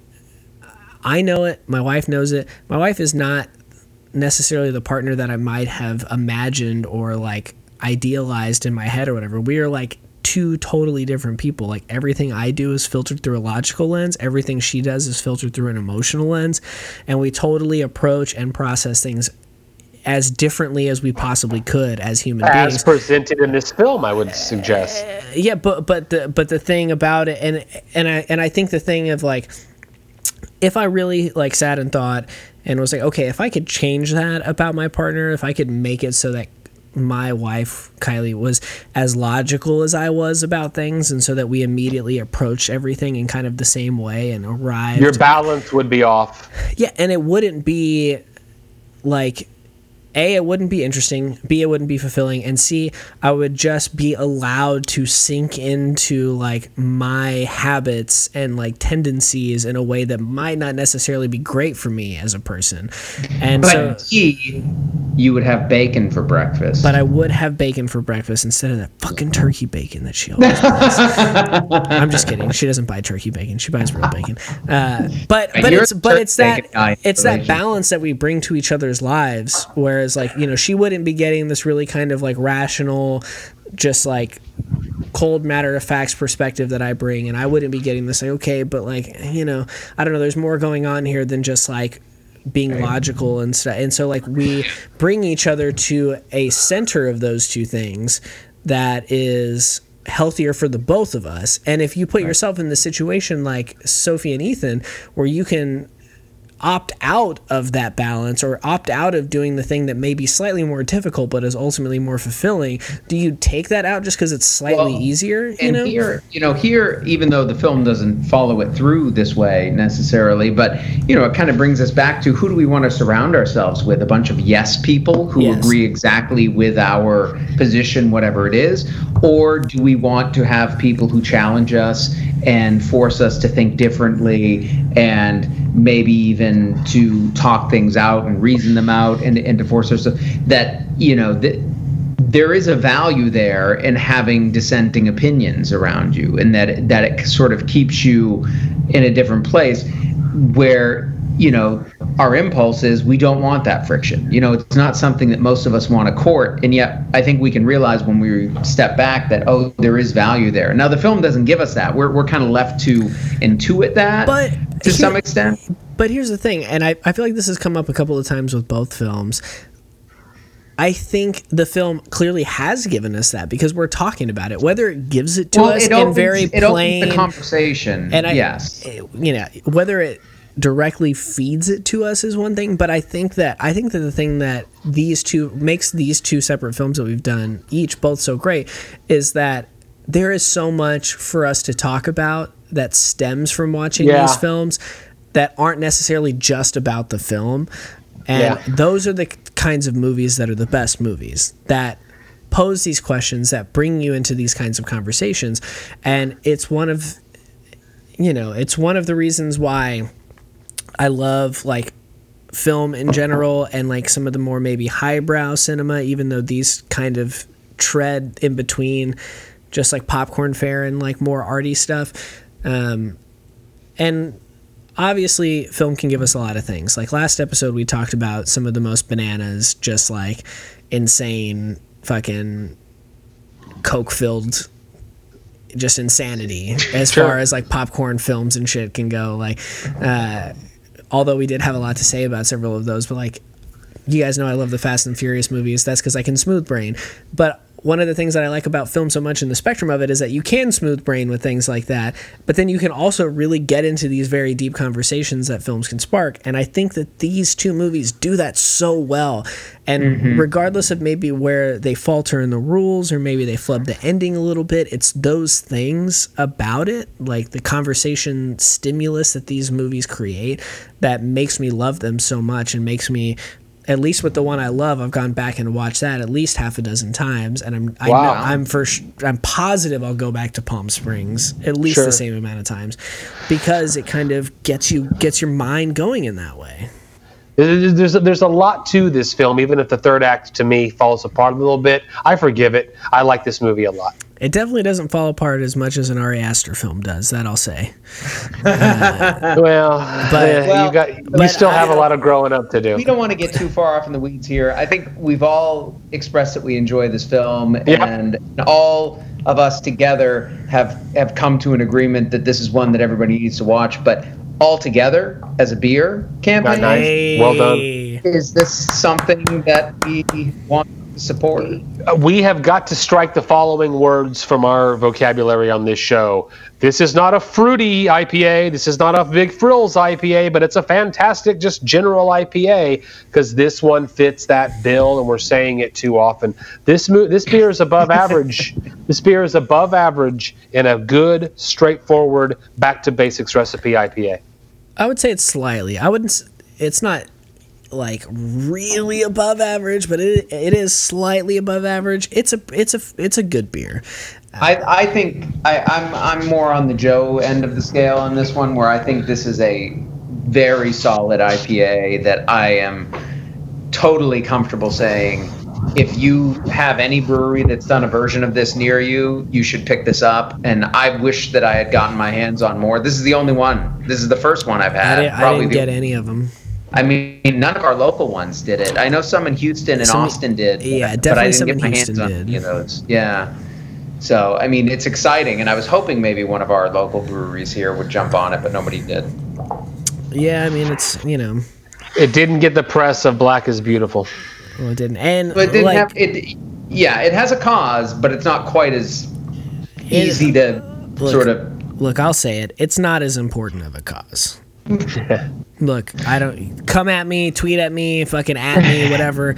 I know it. My wife knows it. My wife is not necessarily the partner that I might have imagined or like idealized in my head or whatever. We are like two totally different people. Like everything I do is filtered through a logical lens, everything she does is filtered through an emotional lens, and we totally approach and process things as differently as we possibly could as human as beings. presented in this film, I would suggest. Uh, yeah, but but the but the thing about it, and and I and I think the thing of like, if I really like sat and thought and was like, okay, if I could change that about my partner, if I could make it so that my wife Kylie was as logical as I was about things, and so that we immediately approached everything in kind of the same way and arrived. Your balance would be off. Yeah, and it wouldn't be like a it wouldn't be interesting b it wouldn't be fulfilling and c i would just be allowed to sink into like my habits and like tendencies in a way that might not necessarily be great for me as a person and But so you would have bacon for breakfast. but I would have bacon for breakfast instead of that fucking turkey bacon that she always buys. I'm just kidding. She doesn't buy turkey bacon. She buys real bacon. Uh, but but it's but it's that it's that balance that we bring to each other's lives. Whereas like you know she wouldn't be getting this really kind of like rational, just like cold matter of facts perspective that I bring, and I wouldn't be getting this like okay, but like you know I don't know. There's more going on here than just like being logical and stuff. And so like we bring each other to a center of those two things that is healthier for the both of us. And if you put yourself in the situation like Sophie and Ethan where you can opt out of that balance or opt out of doing the thing that may be slightly more difficult but is ultimately more fulfilling, do you take that out just because it's slightly Well, easier? You and know? here, you know, here, even though the film doesn't follow it through this way necessarily, but you know, it kind of brings us back to who do we want to surround ourselves with? A bunch of yes people who Yes. agree exactly with our position, whatever it is, or do we want to have people who challenge us and force us to think differently and maybe even to talk things out and reason them out and, and to force to, that you know that there is a value there in having dissenting opinions around you and that that it sort of keeps you in a different place where you know our impulse is we don't want that friction. You know it's not something that most of us want to court and yet i think we can realize when we step back that oh there is value there. Now the film doesn't give us that. We're, we're kind of left to intuit that But to here- some extent. But here's the thing, and I, I feel like this has come up a couple of times with both films. I think the film clearly has given us that because we're talking about it. Whether it gives it to us it in opens, very it plain, conversation and I, yes. Eh, you know, whether it directly feeds it to us is one thing, but I think that I think that the thing that these two makes these two separate films that we've done each both so great is that there is so much for us to talk about that stems from watching Yeah. these films that aren't necessarily just about the film. And Yeah. those are the kinds of movies that are the best movies that pose these questions that bring you into these kinds of conversations and it's one of you know, it's one of the reasons why I love like film in general and like some of the more maybe highbrow cinema, even though these kind of tread in between just like popcorn fare and like more arty stuff. Um, and obviously, film can give us a lot of things. Like last episode, we talked about some of the most bananas, just like insane fucking coke filled just insanity as Sure. far as like popcorn films and shit can go like uh although we did have a lot to say about several of those but like you guys know I love the Fast and Furious movies. That's because I can smooth brain. But one of the things that I like about film so much in the spectrum of it is that you can smooth brain with things like that, but then you can also really get into these very deep conversations that films can spark. And I think that these two movies do that so well. And mm-hmm. regardless of maybe where they falter in the rules or maybe they flub the ending a little bit, it's those things about it, like the conversation stimulus that these movies create, that makes me love them so much and makes me at least with the one I love, I've gone back and watched that at least half a dozen times, and I'm I know, Wow. I'm for I'm positive I'll go back to Palm Springs at least Sure. the same amount of times because it kind of gets you gets your mind going in that way. There's there's a lot to this film, even if the third act to me falls apart a little bit. I forgive it. I like this movie a lot. It definitely doesn't fall apart as much as an Ari Aster film does. That I'll say. Well, But- Well, you got you but still have I- a lot of growing up to do. we don't want to get too far off in the weeds here. I think we've all expressed that we enjoy this film Yeah. and all of us together have have come to an agreement that this is one that everybody needs to watch. But all together as a beer campaign, Nice. Well done. Is this something that we want to support? Uh, we have got to strike the following words from our vocabulary on this show. This is not a fruity IPA. This is not a Big Frills IPA, but it's a fantastic, just general IPA because this one fits that bill, and we're saying it too often. This mo- this beer is above average. This beer is above average in a good, straightforward, back to basics recipe IPA. I would say it's slightly. I wouldn't. It's not like really above average, but it it is slightly above average. It's a it's a it's a good beer. I, I think I, I'm I'm more on the Joe end of the scale on this one, where I think this is a very solid IPA that I am totally comfortable saying. If you have any brewery that's done a version of this near you, you should pick this up. And I wish that I had gotten my hands on more. This is the only one. This is the first one I've I had. didn't, I Probably didn't get any of them. I mean, none of our local ones did it. I know some in Houston and Some- Austin did. yeah, but definitely I didn't some get my Houston hands on did. any of those. Yeah. So I mean, it's exciting, and I was hoping maybe one of our local breweries here would jump on it, but nobody did. Yeah, I mean it's you know It didn't get the press of Black is Beautiful. well it didn't and But it didn't like have it. Yeah, it has a cause, but it's not quite as easy to Look. sort of. look I'll say it. It's not as important of a cause. look, I don't come at me, tweet at me, fucking at me, whatever.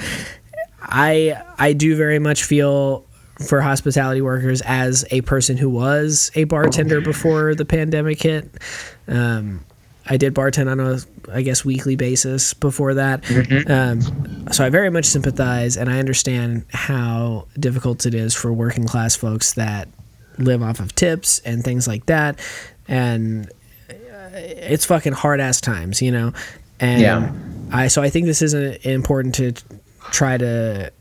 I I do very much feel for hospitality workers as a person who was a bartender before the pandemic hit. Um, I did bartend on a, I guess, weekly basis before that. Um, so I very much sympathize and I understand how difficult it is for working class folks that live off of tips and things like that. And it's fucking hard ass times, you know? And Yeah. I, so I think this is important to try to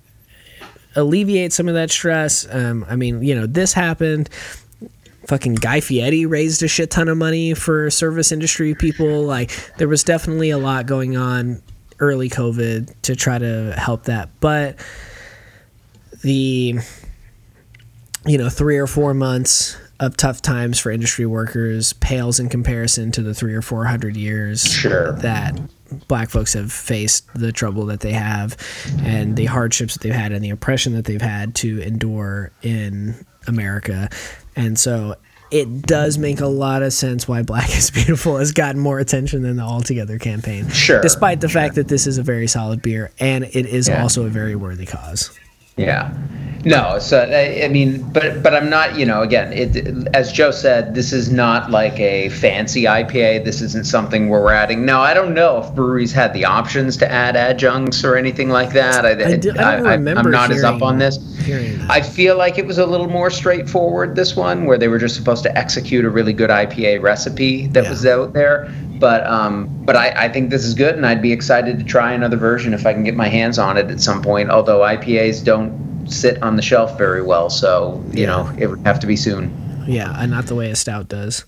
alleviate some of that stress. Um, I mean, you know, this happened. Fucking Guy Fieri raised a shit ton of money for service industry people. Like, there was definitely a lot going on early COVID to try to help that. But the, you know, three or four months of tough times for industry workers pales in comparison to the three or four hundred years Sure. that black folks have faced the trouble that they have and the hardships that they've had and the oppression that they've had to endure in America. And so it does make a lot of sense why Black is Beautiful has gotten more attention than the All Together campaign. Sure, Despite the fact that this is a very solid beer and it is Yeah. also a very worthy cause. Yeah. No, so I, I mean, but but I'm not, you know, again, it as Joe said, this is not like a fancy IPA. This isn't something where we're adding. Now, I don't know if breweries had the options to add adjuncts or anything like that. I, I do- I don't remember I'm not as up on this. I feel like it was a little more straightforward this one, where they were just supposed to execute a really good IPA recipe that Yeah. was out there. But um, but I, I think this is good, and I'd be excited to try another version if I can get my hands on it at some point. Although IPAs don't sit on the shelf very well, so you know it would have to be soon. Yeah, and not the way a stout does.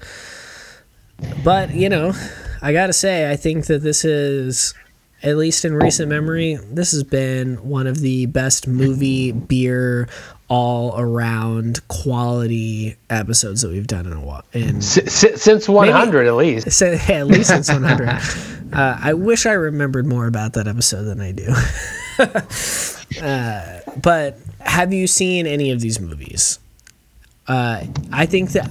But, you know, I got to say, I think that this is, at least in recent memory, this has been one of the best movie, beer, all around quality episodes that we've done in a while. In, S- s- since 100 at least. so, at least since 100. Uh, I wish I remembered more about that episode than I do. uh, but have you seen any of these movies? Uh, I think that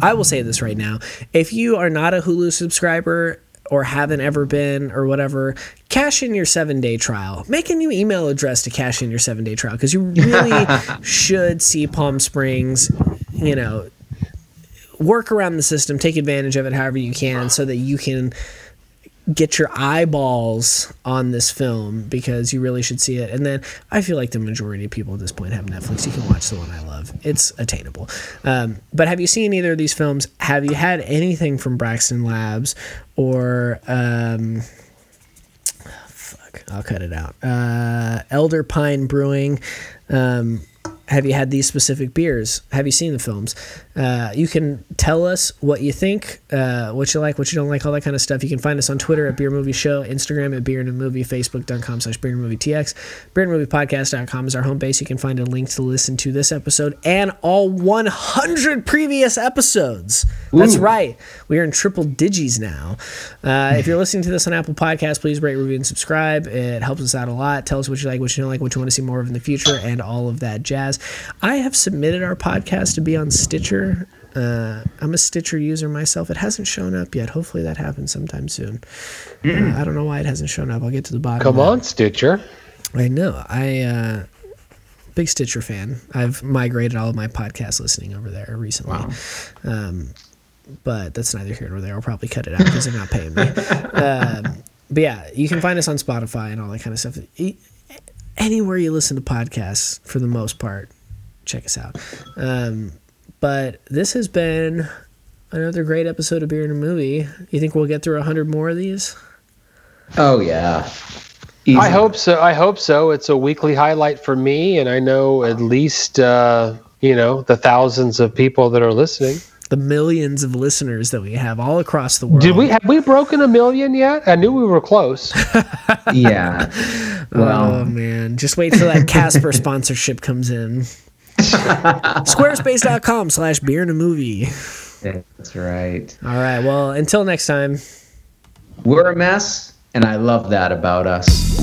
I will say this right now. If you are not a Hulu subscriber or haven't ever been or whatever, cash in your seven day trial. Make a new email address to cash in your seven day trial because you really should see Palm Springs, you know, work around the system, take advantage of it however you can so that you can get your eyeballs on this film because you really should see it. And then I feel like the majority of people at this point have Netflix. You can watch the one I love. It's attainable. Um, but have you seen either of these films? Have you had anything from Braxton Labs or um, fuck? I'll cut it out. Uh, Elder Pine Brewing. Um, have you had these specific beers? Have you seen the films? Uh, you can tell us what you think, uh, what you like, what you don't like, all that kind of stuff. You can find us on Twitter at Beer Movie Show, Instagram at Beer and a Movie, Facebook.com slash Beer and Movie TX. Beer and Movie Podcast.com is our home base. You can find a link to listen to this episode and all 100 previous episodes. That's right. We are in triple digis now. Uh, if you're listening to this on Apple Podcasts, please rate, review, and subscribe. It helps us out a lot. Tell us what you like, what you don't like, what you want to see more of in the future, and all of that jazz. I have submitted our podcast to be on Stitcher. Uh, I'm a Stitcher user myself. It hasn't shown up yet. Hopefully that happens sometime soon. Uh, I don't know why it hasn't shown up. I'll get to the bottom. Come on, Stitcher. I know. I uh big Stitcher fan. I've migrated all of my podcast listening over there recently. Um but that's neither here nor there. I'll probably cut it out because they're not paying me. um, but yeah, you can find us on Spotify and all that kind of stuff. Anywhere you listen to podcasts, for the most part, check us out. Um, but this has been another great episode of Beer and a Movie. You think we'll get through a hundred more of these? Oh yeah. Easy. I hope so. I hope so. It's a weekly highlight for me, and I know at least uh, you know the thousands of people that are listening. The millions of listeners that we have all across the world. Did we have we broken a million yet? I knew we were close. Yeah. Oh Well, man, just wait till that Casper sponsorship comes in. Squarespace.com slash beer and a movie. that's right. All right. Well, until next time. We're a mess, and I love that about us.